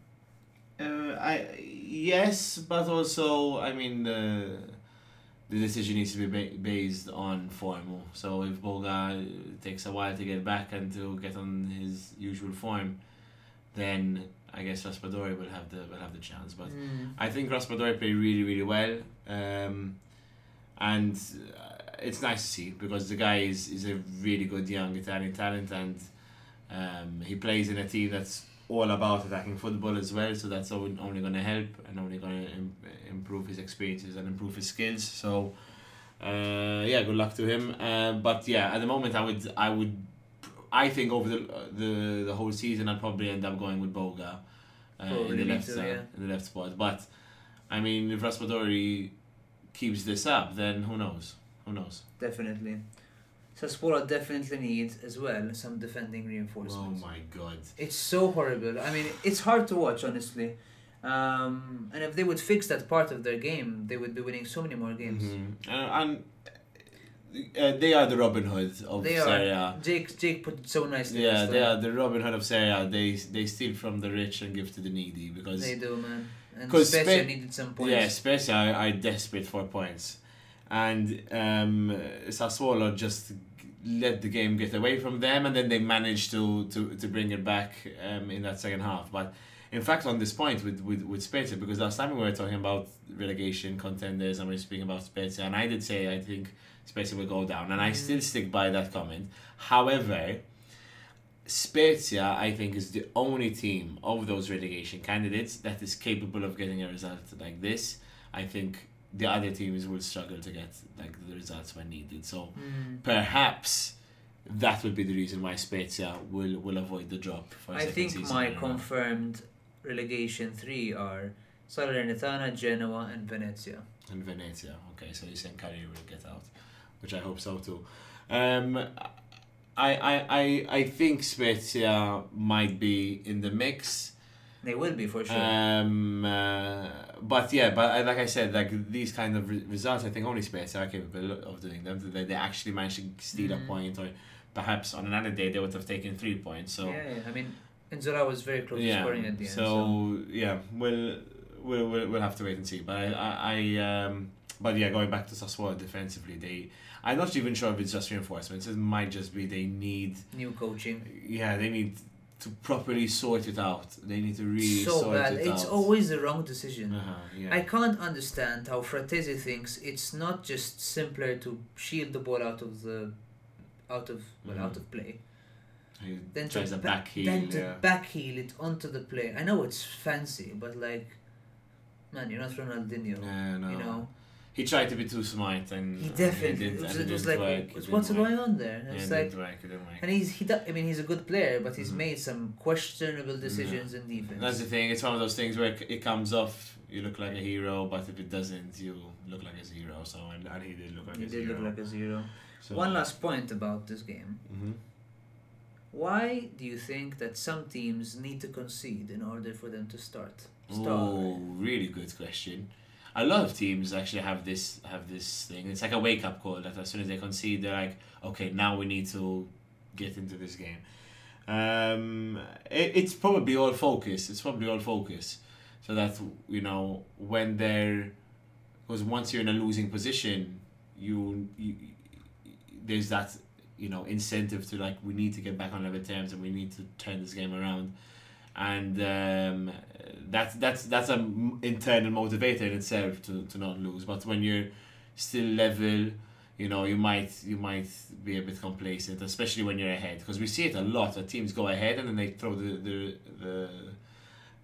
Uh, I yes, but also I mean the the decision needs to be ba- based on form. So if Boga takes a while to get back and to get on his usual form, then I guess Raspadori will have the will have the chance. But Mm. I think Raspadori played really really well, um, and uh, it's nice to see because the guy is is a really good young Italian talent and um, he plays in a team that's all about attacking football as well. So that's only, only going to help and only going to Im- improve his experiences and improve his skills. So uh, yeah, good luck to him. Uh, but yeah, at the moment I would I would I think over the the the whole season I'd probably end up going with Boga uh, in the left too, side, yeah. in the left spot. But I mean, if Raspadori keeps this up, then who knows? Who knows? Definitely. Sassuolo definitely needs as well some defending reinforcements. Oh my god! It's so horrible. I mean, it's hard to watch, honestly. Um, and if they would fix that part of their game, they would be winning so many more games. Mhm. Uh, and uh, they are the Robin Hood of They are. Serie A. Jake, Jake put it so nicely. Yeah, they are the Robin Hood of Serie They they steal from the rich and give to the needy because They do, man. And 'Cause Spezia Spe- needed some points. yeah, Spezia are, are desperate for points, and um, Sassuolo just let the game get away from them, and then they managed to to, to bring it back um, in that second half. But in fact, on this point with with with Spezia, because last time we were talking about relegation contenders and we were speaking about Spezia, and I did say I think Spezia will go down, and I still stick by that comment. However. Spezia, I think, is the only team of those relegation candidates that is capable of getting a result like this. I think the other teams will struggle to get like the results when needed. So Mm. perhaps that would be the reason why Spezia will will avoid the drop. I think my in a row. confirmed relegation three are Salernitana, Genoa, and Venezia. and Venezia. Okay, so you're saying Cagliari will get out, which I hope so too. Um, I, I, I, I think Spezia might be in the mix. They will be for sure. Um, uh, but yeah, but I, like I said, like these kind of re- results, I think only Spezia are capable of doing them. They, they actually managed to steal Mhm. a point, or perhaps on another day they would have taken three points. So yeah, yeah, I mean, Nzola was very close to scoring at the end. so, So, yeah, we'll, we'll we'll we'll have to wait and see. But I, I, I um, but yeah, going back to Sassuolo defensively, they. I'm not even sure if it's just reinforcements. It might just be they need new coaching. yeah, they need to properly sort it out. They need to really so sort bad. it It's out. It's always the wrong decision. Uh-huh, yeah. I can't understand how Frattesi thinks it's not just simpler to shield the ball out of the, out of well, Mhm. out of play, He then tries to ba- back heel. then to yeah. back heel it onto the play. I know it's fancy, but like, man, you're not Ronaldinho. Yeah, no. You know, He tried to be too smart and he and definitely. didn't- it was, and it was like, work, it what's, work. going on there? Yeah, It's like, work, and he's he. I mean, he's a good player, but he's Mhm. made some questionable decisions in defense. That's the thing. It's one of those things where it comes off, you look like a hero, but if it doesn't, you look like a zero. So and, and he did look like he a did zero. look like a zero. so, One last point about this game. hmm Why do you think that some teams need to concede in order for them to start? Start. Oh, really good question. A lot of teams actually have this have this thing. It's like a wake up call that as soon as they concede, they're like, okay, now we need to get into this game. Um, it, it's probably all focus. It's probably all focus, so that you know when they're because once you're in a losing position, you, you there's that you know incentive to like we need to get back on level terms and we need to turn this game around and um, that's that's that's an internal motivator in itself to, to not lose but when you're still level you know you might you might be a bit complacent especially when you're ahead because we see it a lot that teams go ahead and then they throw the the, the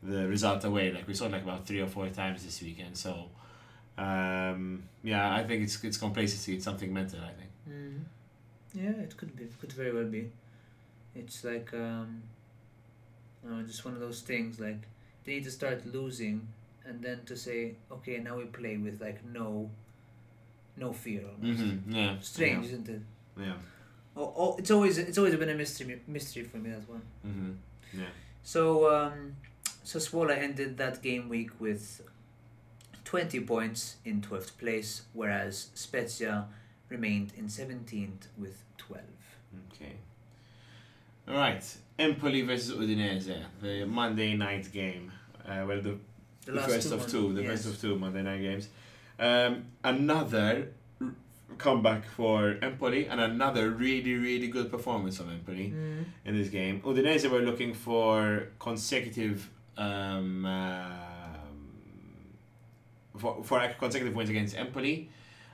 the result away like we saw it like about three or four times this weekend so um, yeah I think it's it's complacency it's something mental I think Mm. Yeah, it could be. It could very well be. It's like um, no, just one of those things. Like they need to start losing, and then to say, okay, now we play with like no, no fear almost. mm-hmm. yeah Strange, isn't it? yeah, Oh, oh, it's always it's always been a mystery mystery for me that one. Mm-hmm. yeah. So um, Sassuolo ended that game week with 20 points in 12th place, whereas Spezia remained in 17th with 12. Okay. All right. Empoli versus Udinese, the Monday night game. Uh, well, the, The, the, first two of two, the yes. first of two Monday night games. Um, another r- comeback for Empoli and another really, really good performance from Empoli Mm. in this game. Udinese were looking for consecutive um, um, for, for consecutive wins against Empoli.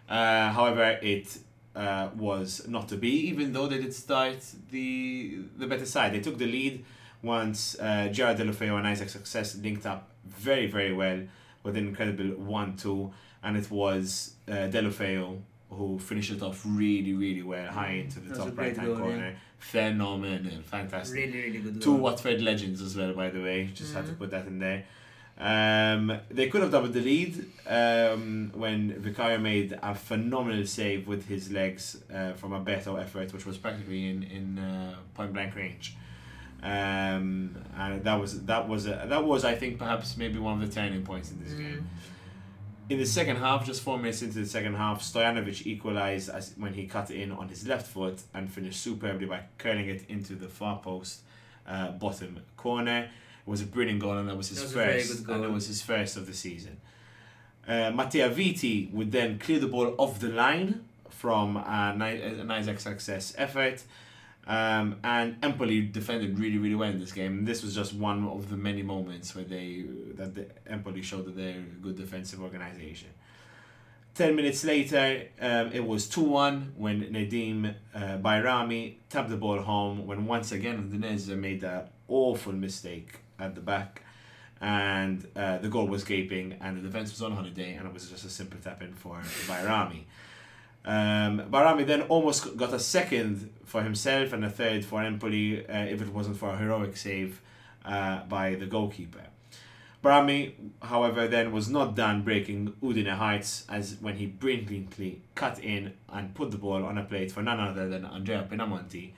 Uh, however, it uh, was not to be, even though they did start the the better side. They took the lead once uh, Gerard Deulofeu and Isaac Success linked up very, very well with an incredible 1 2, and it was uh, Deulofeu who finished it off really, really well, high into the That was a top right hand corner. yeah. Phenomenal, fantastic. Really, really good. Two goal. Watford legends as well, by the way. Just had to Mhm. put that in there. Um, they could have doubled the lead um, when Vicario made a phenomenal save with his legs uh, from a Beto effort, which was practically in in uh, point blank range. Um, and that was that was a, that was I think perhaps maybe one of the turning points in this Mm. game. In the second half, just four minutes into the second half, Stojanovic equalised as when he cut in on his left foot and finished superbly by curling it into the far post uh, bottom corner. Was a brilliant goal and that was his That was first, and it was his first of the season. Uh, Mattia Viti would then clear the ball off the line from an, I- an Isaac success effort. Um, and Empoli defended really, really well in this game. And this was just one of the many moments where they that the Empoli showed that they're a good defensive organization. Ten minutes later, um, it was two one when Nedim uh, Bajrami tapped the ball home. When once again Udinese made that awful mistake at the back, and uh, the goal was gaping, and the defense was on holiday, and it was just a simple tap in for Bajrami. Um, Bajrami then almost got a second for himself and a third for Empoli uh, if it wasn't for a heroic save uh, by the goalkeeper. Bajrami, however, then was not done breaking Udine heights as when he brilliantly cut in and put the ball on a plate for none other than Andrea Pinamonti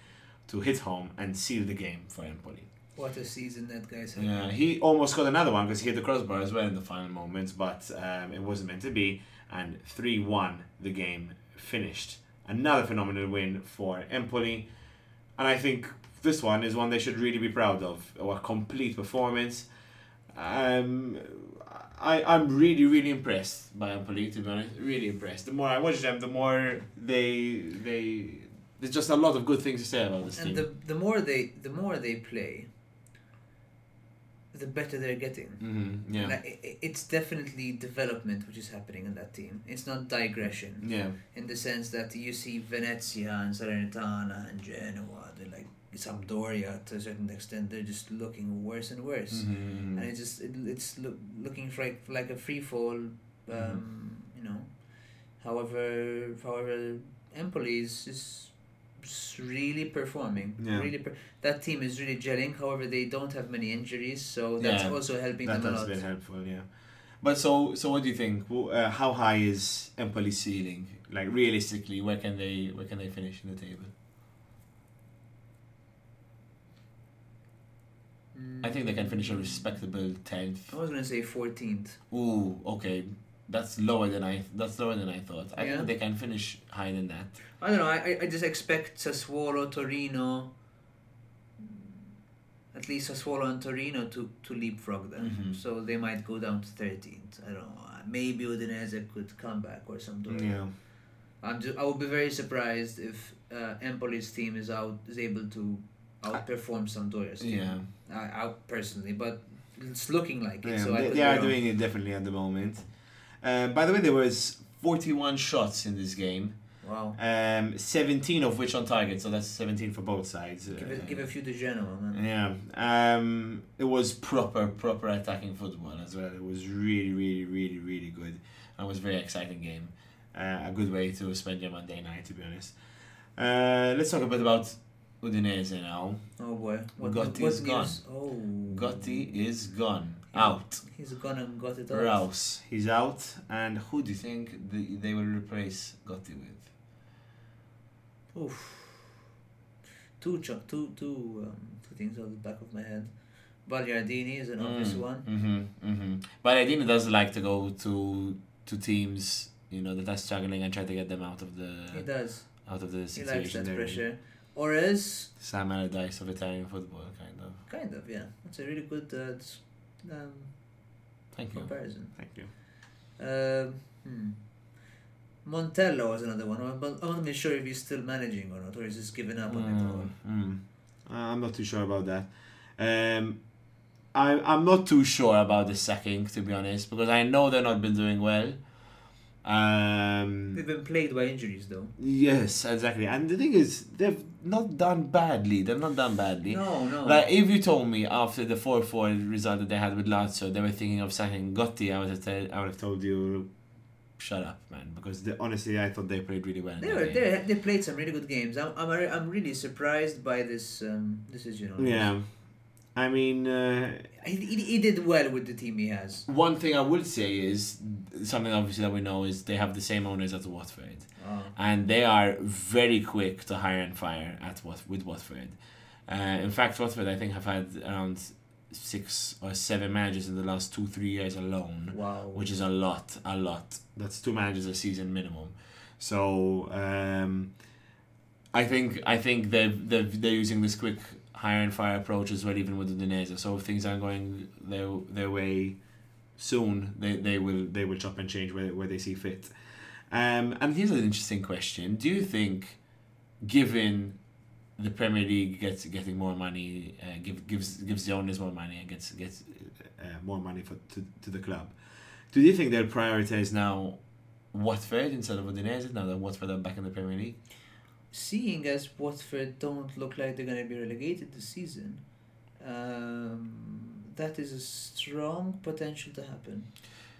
to hit home and seal the game for Empoli. What a season that guy's had. Yeah, he almost got another one because he hit the crossbar as well in the final moments, but um, it wasn't meant to be. And 3 1, the game finished. Another phenomenal win for Empoli. And I think this one is one they should really be proud of. A complete performance. Um, I, I'm really, really impressed by Empoli, to be honest. Really impressed. The more I watch them, the more they. they There's just a lot of good things to say about this And team. the the more they the more they play, the better they're getting. hmm yeah. Like, i- i- it's definitely development which is happening in that team. It's not digression yeah. in the sense that you see Venezia and Salernitana and Genoa. They're like Sampdoria to a certain extent. They're just looking worse and worse, Mhm. and it's just it, it's look, looking for like like a free fall. Um, Mhm. You know, however, however, Empoli is is really performing. Yeah. Really, per- that team is really gelling. However, they don't have many injuries, so that's Yeah. also helping That them a lot. That has been helpful, yeah. But so, so what do you think? Uh, how high is Empoli's ceiling? Like realistically, where can they where can they finish in the table? I think they can finish a respectable tenth. I was gonna say fourteenth. Ooh, okay, that's lower than I that's lower than I thought. I Yeah. think they can finish higher than that. I don't know. I, I- I just expect Sassuolo, Torino, at least Sassuolo and Torino to, to leapfrog them. Mhm. So they might go down to thirteenth. I don't know. Maybe Udinese could come back or something. Yeah. I'm just, I would be very surprised if uh, Empoli's team is out is able to outperform Sampdoria's team. Yeah. I, out personally, but it's looking like it. Yeah, so I they, could they are doing it definitely at the moment. Uh, by the way, there was forty-one shots in this game, Wow. um, seventeen of which on target. So that's seventeen for both sides. Give, Uh, give a few to Genoa, man. Yeah, um, it was proper, proper attacking football as well. It was really, really, really, really good. And it was a very exciting game. Uh, a good way to spend your Monday night, to be honest. Uh, let's talk a bit about Udinese now. Oh boy. What, Gotti what is gone. Oh. Gotti is gone, out. He's gone and got it out. Rouse, he's out. And who do you think the, they will replace Gotti with? Oof. Two, ch- two, two, um, two things on the back of my head. Ballardini is an obvious one. Mm-hmm, mm-hmm. Adina does like to go to to teams, you know, that are struggling and try to get them out of the He does. out of the situation. He likes that in. pressure. Or else, Sam Allardyce of Italian football, kind of. kind of, yeah. That's a really good uh, um, Thank you. comparison. Thank you. Um, hmm. Montella was another one. I'm not- I'm not even sure if he's still managing or not, or he's just given up on it all. Mm. Uh, I'm not too sure about that. Um, I, I'm not too sure about the sacking, to be honest, because I know they've not been doing well. Um, They've been plagued by injuries, though. yes, exactly. And the thing is, they've not done badly. They've not done badly. No, no. Like, if you told me after the 4 4 result that they had with Lazio, they were thinking of sacking Gotti, I would have, tell, I would have told you, shut up, man. Because they, honestly, I thought they played really well. They were they they played some really good games. I'm I'm, I'm really surprised by this um, decision. On Yeah. I mean, uh, he, he, he did well with the team he has. One thing I would say is something obviously that we know is they have the same owners as Watford, Oh. and they are very quick to hire and fire at what with Watford. Uh, in fact, Watford I think have had around six or seven managers in the last two three years alone, Wow. which is a lot, a lot. That's two managers a season minimum. So um, I think I think they they they're using this quick hire and fire approach as well, even with the Udinese. So if things aren't going their their way soon, they, they will they will chop and change where, where they see fit. Um, and here's an interesting question: Do you think, given the Premier League gets getting more money, uh, give, gives gives the owners more money and gets gets uh, more money for to, to the club, do you think they'll prioritize now Watford instead of Udinese now that Watford are back in the Premier League? Seeing as Watford don't look like they're going to be relegated this season, um, that is a strong potential to happen.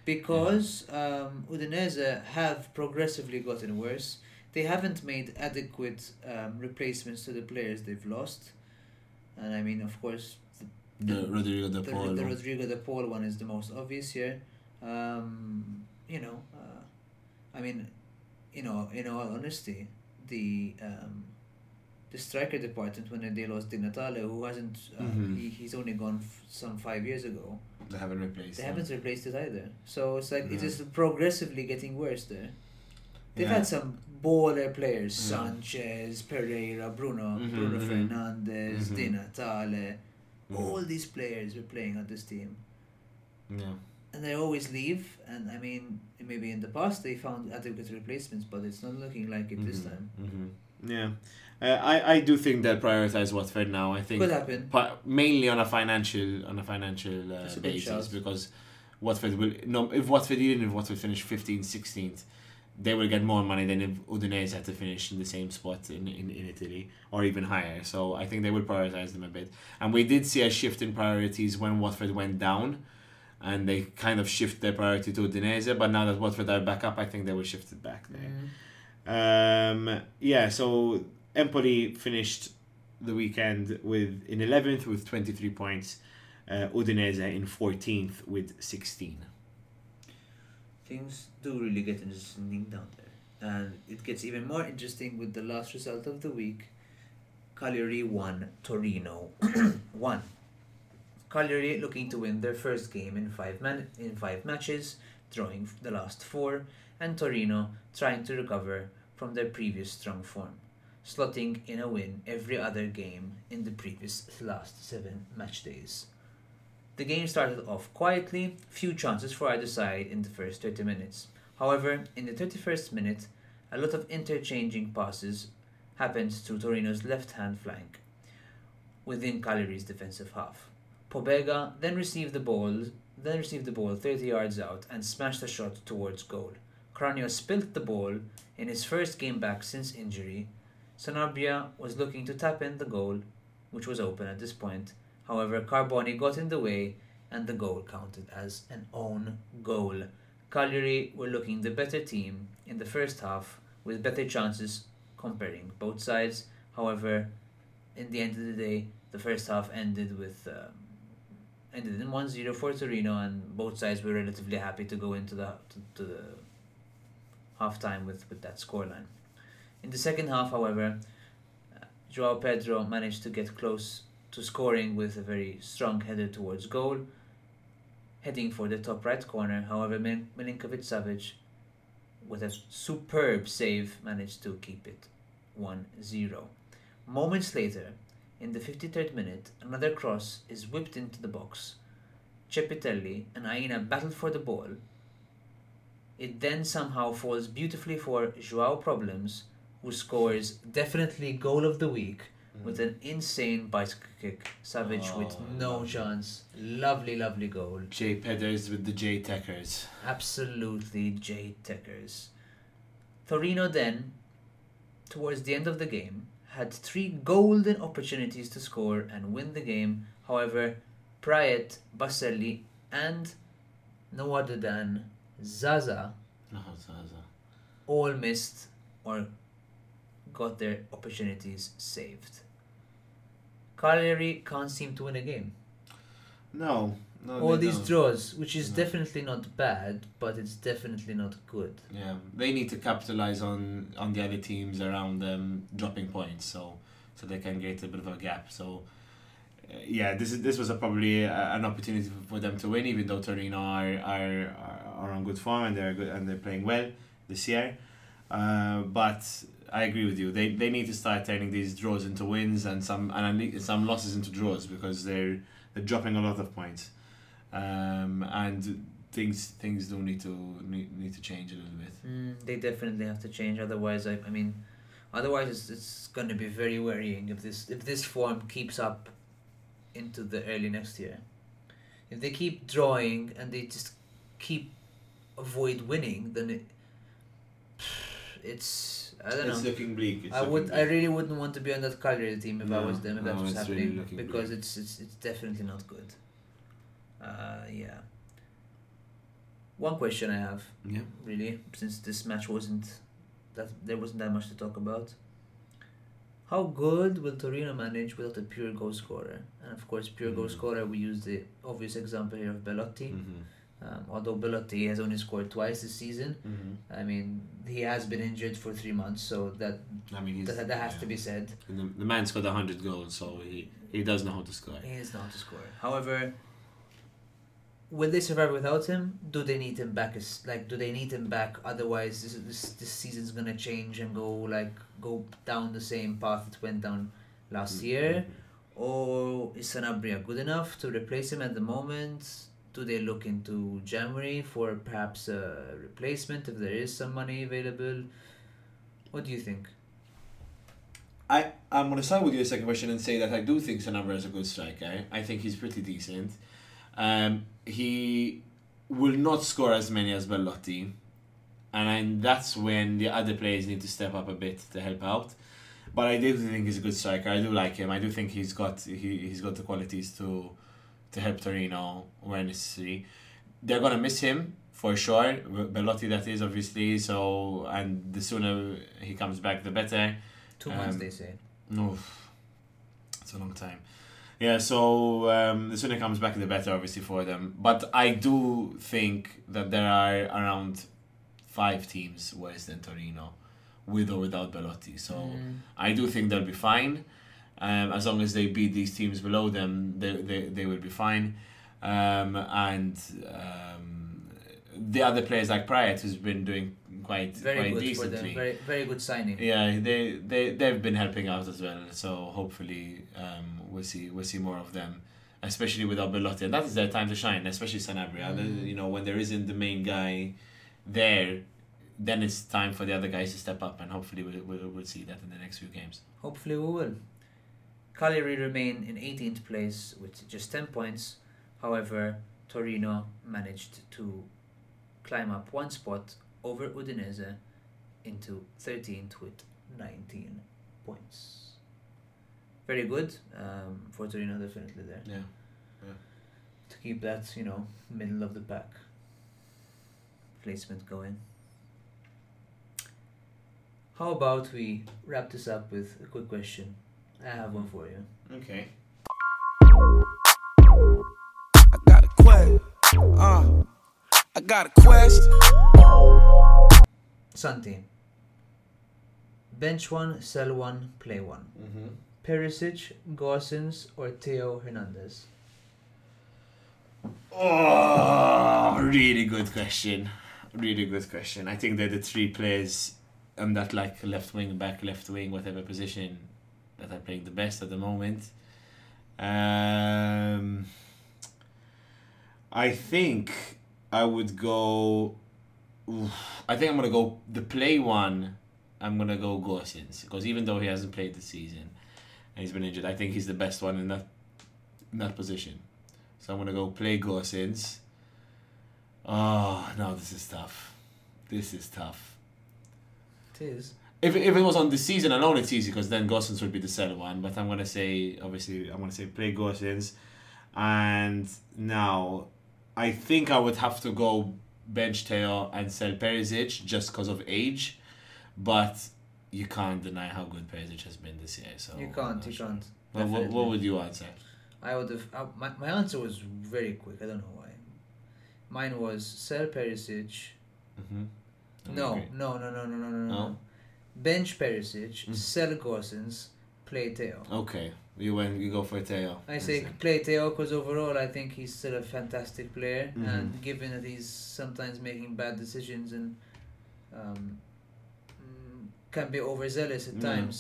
Because um, Udinese have progressively gotten worse. They haven't made adequate um, replacements to the players they've lost. And I mean, of course, The Rodrigo de the, Paul. the Rodrigo de Paul one is the most obvious here. Um, you know, uh, I mean, you know, in all honesty, the um, the striker department when they lost Di Natale, who hasn't, uh, Mhm. he, he's only gone f- some five years ago. They haven't replaced. They them. haven't replaced it either. So it's like it Yeah. is progressively getting worse there. They've Yeah. had some baller players: Yeah. Sanchez, Pereira, Bruno, Mhm, Bruno mhm. Fernandes. Di Natale. Mhm. All these players were playing on this team, Yeah. And they always leave. And I mean, maybe in the past they found adequate replacements, but it's not looking like it this Mhm, time. mhm. Yeah, uh, I I do think they'll prioritize Watford now. I think Could happen. pa- mainly on a financial on a financial uh, a basis because Watford will no if Watford even if Watford finish 15th, 16th, they will get more money than if Udinese had to finish in the same spot in, in, in Italy or even higher. So I think they will prioritize them a bit. And we did see a shift in priorities when Watford went down. And they kind of shift their priority to Udinese, but now that Watford are back up, I think they will shift it back there. Um, yeah, so Empoli finished the weekend with in 11th with 23 points, uh, Udinese in 14th with 16. Things do really get interesting down there, and it gets even more interesting with the last result of the week. Cagliari won, Torino won. Cagliari looking to win their first game in five man- in five matches, drawing the last four, and Torino trying to recover from their previous strong form, slotting in a win every other game in the previous last seven match days. The game started off quietly, few chances for either side in the first 30 minutes. However, in the 31st minute, a lot of interchanging passes happened to Torino's left hand flank within Cagliari's defensive half. Pobega then received the ball then received the ball 30 yards out and smashed a shot towards goal. Cragno spilt the ball in his first game back since injury. Sanabria was looking to tap in the goal, which was open at this point. However, Carboni got in the way and the goal counted as an own goal. Cagliari were looking the better team in the first half with better chances comparing both sides. However, in the end of the day, the first half ended with um, ended in 1-0 for Torino and both sides were relatively happy to go into the to, to the half time with, with that scoreline. In the second half, however, uh, Joao Pedro managed to get close to scoring with a very strong header towards goal, heading for the top right corner. However, Mil- Milinkovic Savic, with a superb save, managed to keep it 1 0. Moments later, in the 53rd minute, another cross is whipped into the box. Ceppitelli and Aina battle for the ball. It then somehow falls beautifully for Joao Problems, who scores definitely goal of the week hmm. with an insane bicycle kick. Savage oh, with Oh, no lovely. chance. Lovely, lovely goal. J Pedders with the J Techers. Absolutely J Techers. Torino then, towards the end of the game, had three golden opportunities to score and win the game. However, Praet, Baselli, and no other than Zaza No, Zaza. all missed or got their opportunities saved. Cagliari can't seem to win a game. No, no. All these don't. draws, which is No. definitely not bad, but it's definitely not good. Yeah, they need to capitalize on on the other teams around them dropping points, so so they can get a bit of a gap. So. uh, Yeah, this is this was a, probably a, an opportunity for, them to win, even though Torino are, are are are on good form and they're good and they're playing well this year. Uh, but I agree with you. They they need to start turning these draws into wins and some and some losses into draws because they're they're dropping a lot of points, um, and things things do need to need, need to change a little bit. Mm, they definitely have to change. Otherwise, I, I mean, otherwise it's, it's going to be very worrying if this if this form keeps up into the early next year. If they keep drawing and they just keep avoid winning, then it, it's I don't know. It's looking bleak. It's I looking would. bleak. I really wouldn't want to be on that Cagliari team if I was them. If that was it's really happening, because bleak. it's it's it's definitely not good. Uh, yeah. One question I have, Yeah. really, since this match wasn't that there wasn't that much to talk about. How good will Torino manage without a pure goal scorer? And of course, pure goal Mm. scorer. We use the obvious example here of Belotti. Mm-hmm. Um, although Belotti has only scored twice this season, Mm-hmm. I mean he has been injured for three months, so that I mean, that, that has yeah. to be said. And the, the man scored hundred goals, so he, he does know how to score. He is not to score. However, will they survive without him? Do they need him back? As like, do they need him back? Otherwise, this this this season's gonna change and go like go down the same path it went down last mm-hmm. year. Or is Sanabria good enough to replace him at the moment? Do they look into January for perhaps a replacement if there is some money available? What do you think? I I'm gonna start with your second question and say that I do think Sanabria is a good striker. I think he's pretty decent. Um, he will not score as many as Belotti, and I, that's when the other players need to step up a bit to help out. But I do think he's a good striker. I do like him. I do think he's got he he's got the qualities to to help Torino where necessary. They're gonna miss him for sure. Belotti, that is obviously. So and the sooner he comes back, the better. Two months, Um, they say. No, it's a long time. Yeah, so um, the sooner it comes back, the better, obviously, for them. But I do think that there are around five teams worse than Torino, with or without Belotti. So Mm. I do think they'll be fine. Um, as long as they beat these teams below them, they, they, they will be fine. Um, and um, the other players like Pryor, who's been doing quite very quite good decently. for them. Very very good signing. Yeah, they they they've been helping out as well. So hopefully, um, we'll see we'll see more of them, especially with Belotti, and that is their time to shine. Especially Sanabria. Mm. You know, when there isn't the main guy there, then it's time for the other guys to step up, and hopefully we'll we'll, we'll see that in the next few games. Hopefully we will. Cagliari remain in 18th place with just 10 points. However, Torino managed to climb up one spot over Udinese into 13th with 19 points. Very good um, for Torino, definitely there Yeah. to keep that you know middle of the pack placement going. How about we wrap this up with a quick question? I have one for you. Okay. I got a quest. Santi. Bench one, sell one, play one. Mm-hmm. Perisic, Gosens, or Theo Hernandez? Oh, really good question. Really good question. I think they're the three players on that like left wing, back, left wing, whatever position that are playing the best at the moment. Um, I think I would go. oof, I think I'm gonna go the play one. I'm gonna go Gosens because even though he hasn't played this season and he's been injured, I think he's the best one in that in that position. So I'm gonna go play Gosens. Oh ah, no, this is tough. This is tough. It is. If, if it was on the season alone, it's easy because then Gosens would be the sell one. But I'm gonna say obviously I'm gonna say play Gosens, and now I think I would have to go bench Theo and sell Perisic just because of age, but you can't deny how good Perisic has been this year. So You can't. You sure. can't. Well, what, what would you answer? I would have. Uh, my, my answer was very quick. I don't know why. Mine was sell Perisic. Mm-hmm. No, no, no, no, no, no, no, no. No? Bench Perisic, Mm. sell Gosens, play Theo. Okay, you went. You go for Theo. I say play Theo because overall I think he's still a fantastic player, Mhm. and given that he's sometimes making bad decisions and um, mm, can be overzealous at Yeah. times,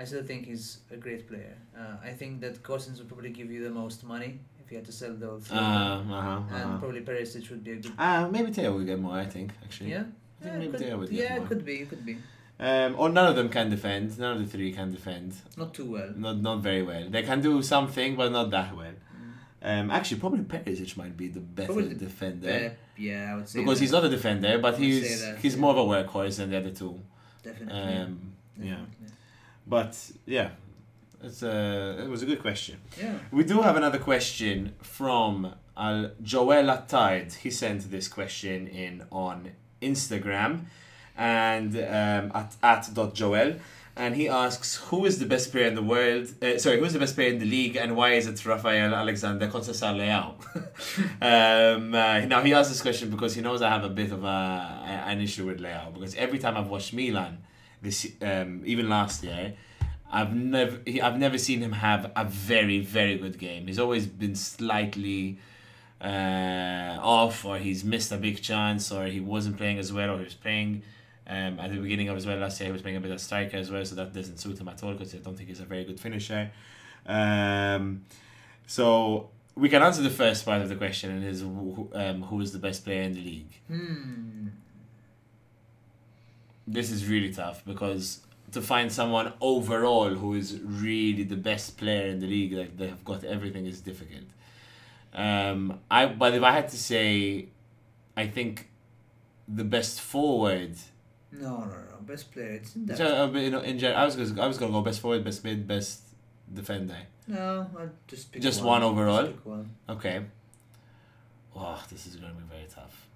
I still think he's a great player. Uh, I think that Gosens would probably give you the most money if you had to sell those. Uh, uh-huh, and uh-huh. probably Perisic would be a good. Uh, maybe Theo will get more. I think actually. Yeah. I think Yeah, maybe could, Theo would get yeah, more. it could be. It could be. Um, or none of them can defend. None of the three can defend. Not too well. Not not very well. They can do something, but not that well. Um, actually, probably Perisic might be the better Probably defender Uh, yeah, I would say because that. he's not a defender, but I would say he's that, he's yeah. more of a workhorse than the other two. definitely. Um, yeah, definitely. but yeah, it's a it was a good question. Yeah. We do have another question from Al Joel Attard. He sent this question in on Instagram and um, at at dot Joel. And he asks, who is the best player in the world? Uh, sorry, who is the best player in the league, and why is it Rafael Alexander Conceição Leao? um, uh, now he asks this question because he knows I have a bit of a, a- an issue with Leao because every time I've watched Milan, this um, even last year, I've never he, I've never seen him have a very very good game. He's always been slightly uh, off, or he's missed a big chance, or he wasn't playing as well, or he was playing um, at the beginning of as well last year. He was playing a bit of striker as well, so that doesn't suit him at all because I don't think he's a very good finisher. Um, so we can answer the first part of the question, and is um, who is the best player in the league? Hmm. this is really tough because to find someone overall who is really the best player in the league, like they have got everything, is difficult. Um, I but if I had to say, I think the best forward. No, no, no. Best player. It's in that. So, uh, you know, in gen- I was gonna, I was gonna go best forward, best mid, best defender. no, I'll just pick Just one. one overall? Just pick one. Okay. Oh, this is gonna be very tough.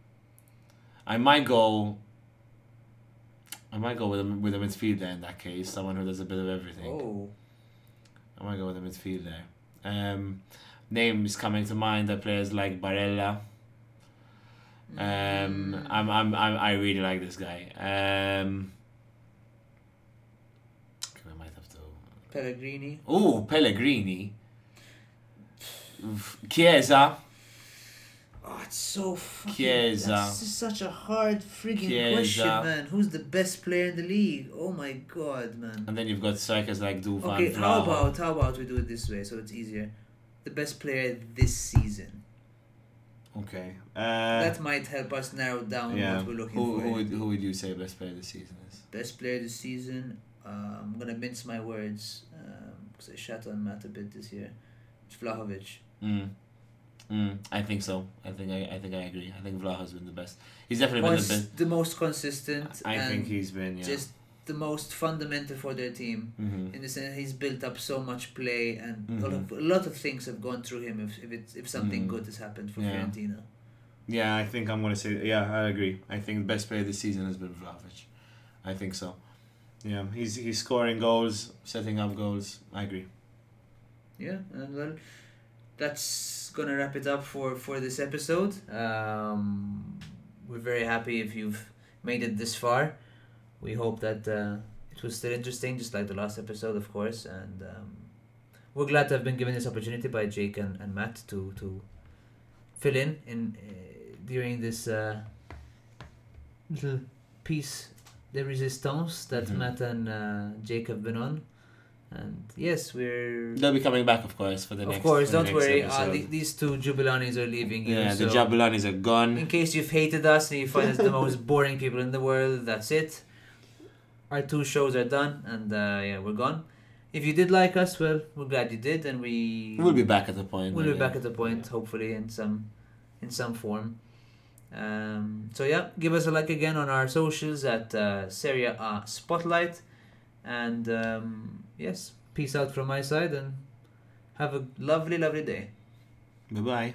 I might go. I might go with a with a midfielder in that case, someone who does a bit of everything. Oh. I might go with a midfielder. Um, names coming to mind are players like Barella. Um. I'm, I'm, I'm, I really like this guy. Um, I might have to. Pellegrini. Oh, Pellegrini. Chiesa. Oh, it's so fucking. Chiesa. That's just such a hard friggin' Chiesa. question, man. Who's the best player in the league? Oh my god, man. And then you've got strikers like Dusan. Okay, how about how about we do it this way so it's easier? The best player this season. Okay. Uh, that might help us narrow down yeah. what we're looking Who, for. who, would, who would you say best player this season is? Best player this season. Uh, I'm gonna mince my words because I shat on Matt a bit this year. It's Vlahovic. Mm. Mm, I think so. I think I, I think I agree. I think Vlaho's been the best. He's definitely been the best. the most consistent. I think he's been yeah. just the most fundamental for their team. hmm In the sense, he's built up so much play, and a, lot of, a lot of things have gone through him. If if, it's, if something Mhm. good has happened for Yeah. Fiorentina, Yeah, I think I'm gonna say yeah. I agree. I think the best player this season has been Vlahovic. I think so. Yeah, he's he's scoring goals, setting up goals. I agree. yeah, and well, that's gonna wrap it up for for this episode. Um, we're very happy if you've made it this far. We hope that uh, it was still interesting, just like the last episode, of course, and um, we're glad to have been given this opportunity by Jake and, and Matt to to fill in in uh, during this uh, little piece de resistance that Mhm. Matt and uh, Jake have been on. And yes, we're. They'll be coming back, of course, for the next. Of course, don't worry. Uh, the, these two Jabulanis are leaving yeah, the so Jabulanis are gone. In case you've hated us and you find us the most boring people in the world, that's it. Our two shows are done, and uh, yeah, we're gone. If you did like us, well, we're glad you did, and we We'll be back at the point. we'll be again. back at the point, hopefully in some in some form. Um, so yeah, give us a like again on our socials at uh, Serie A Spotlight, and um, yes, peace out from my side, and have a lovely, lovely day. Bye bye.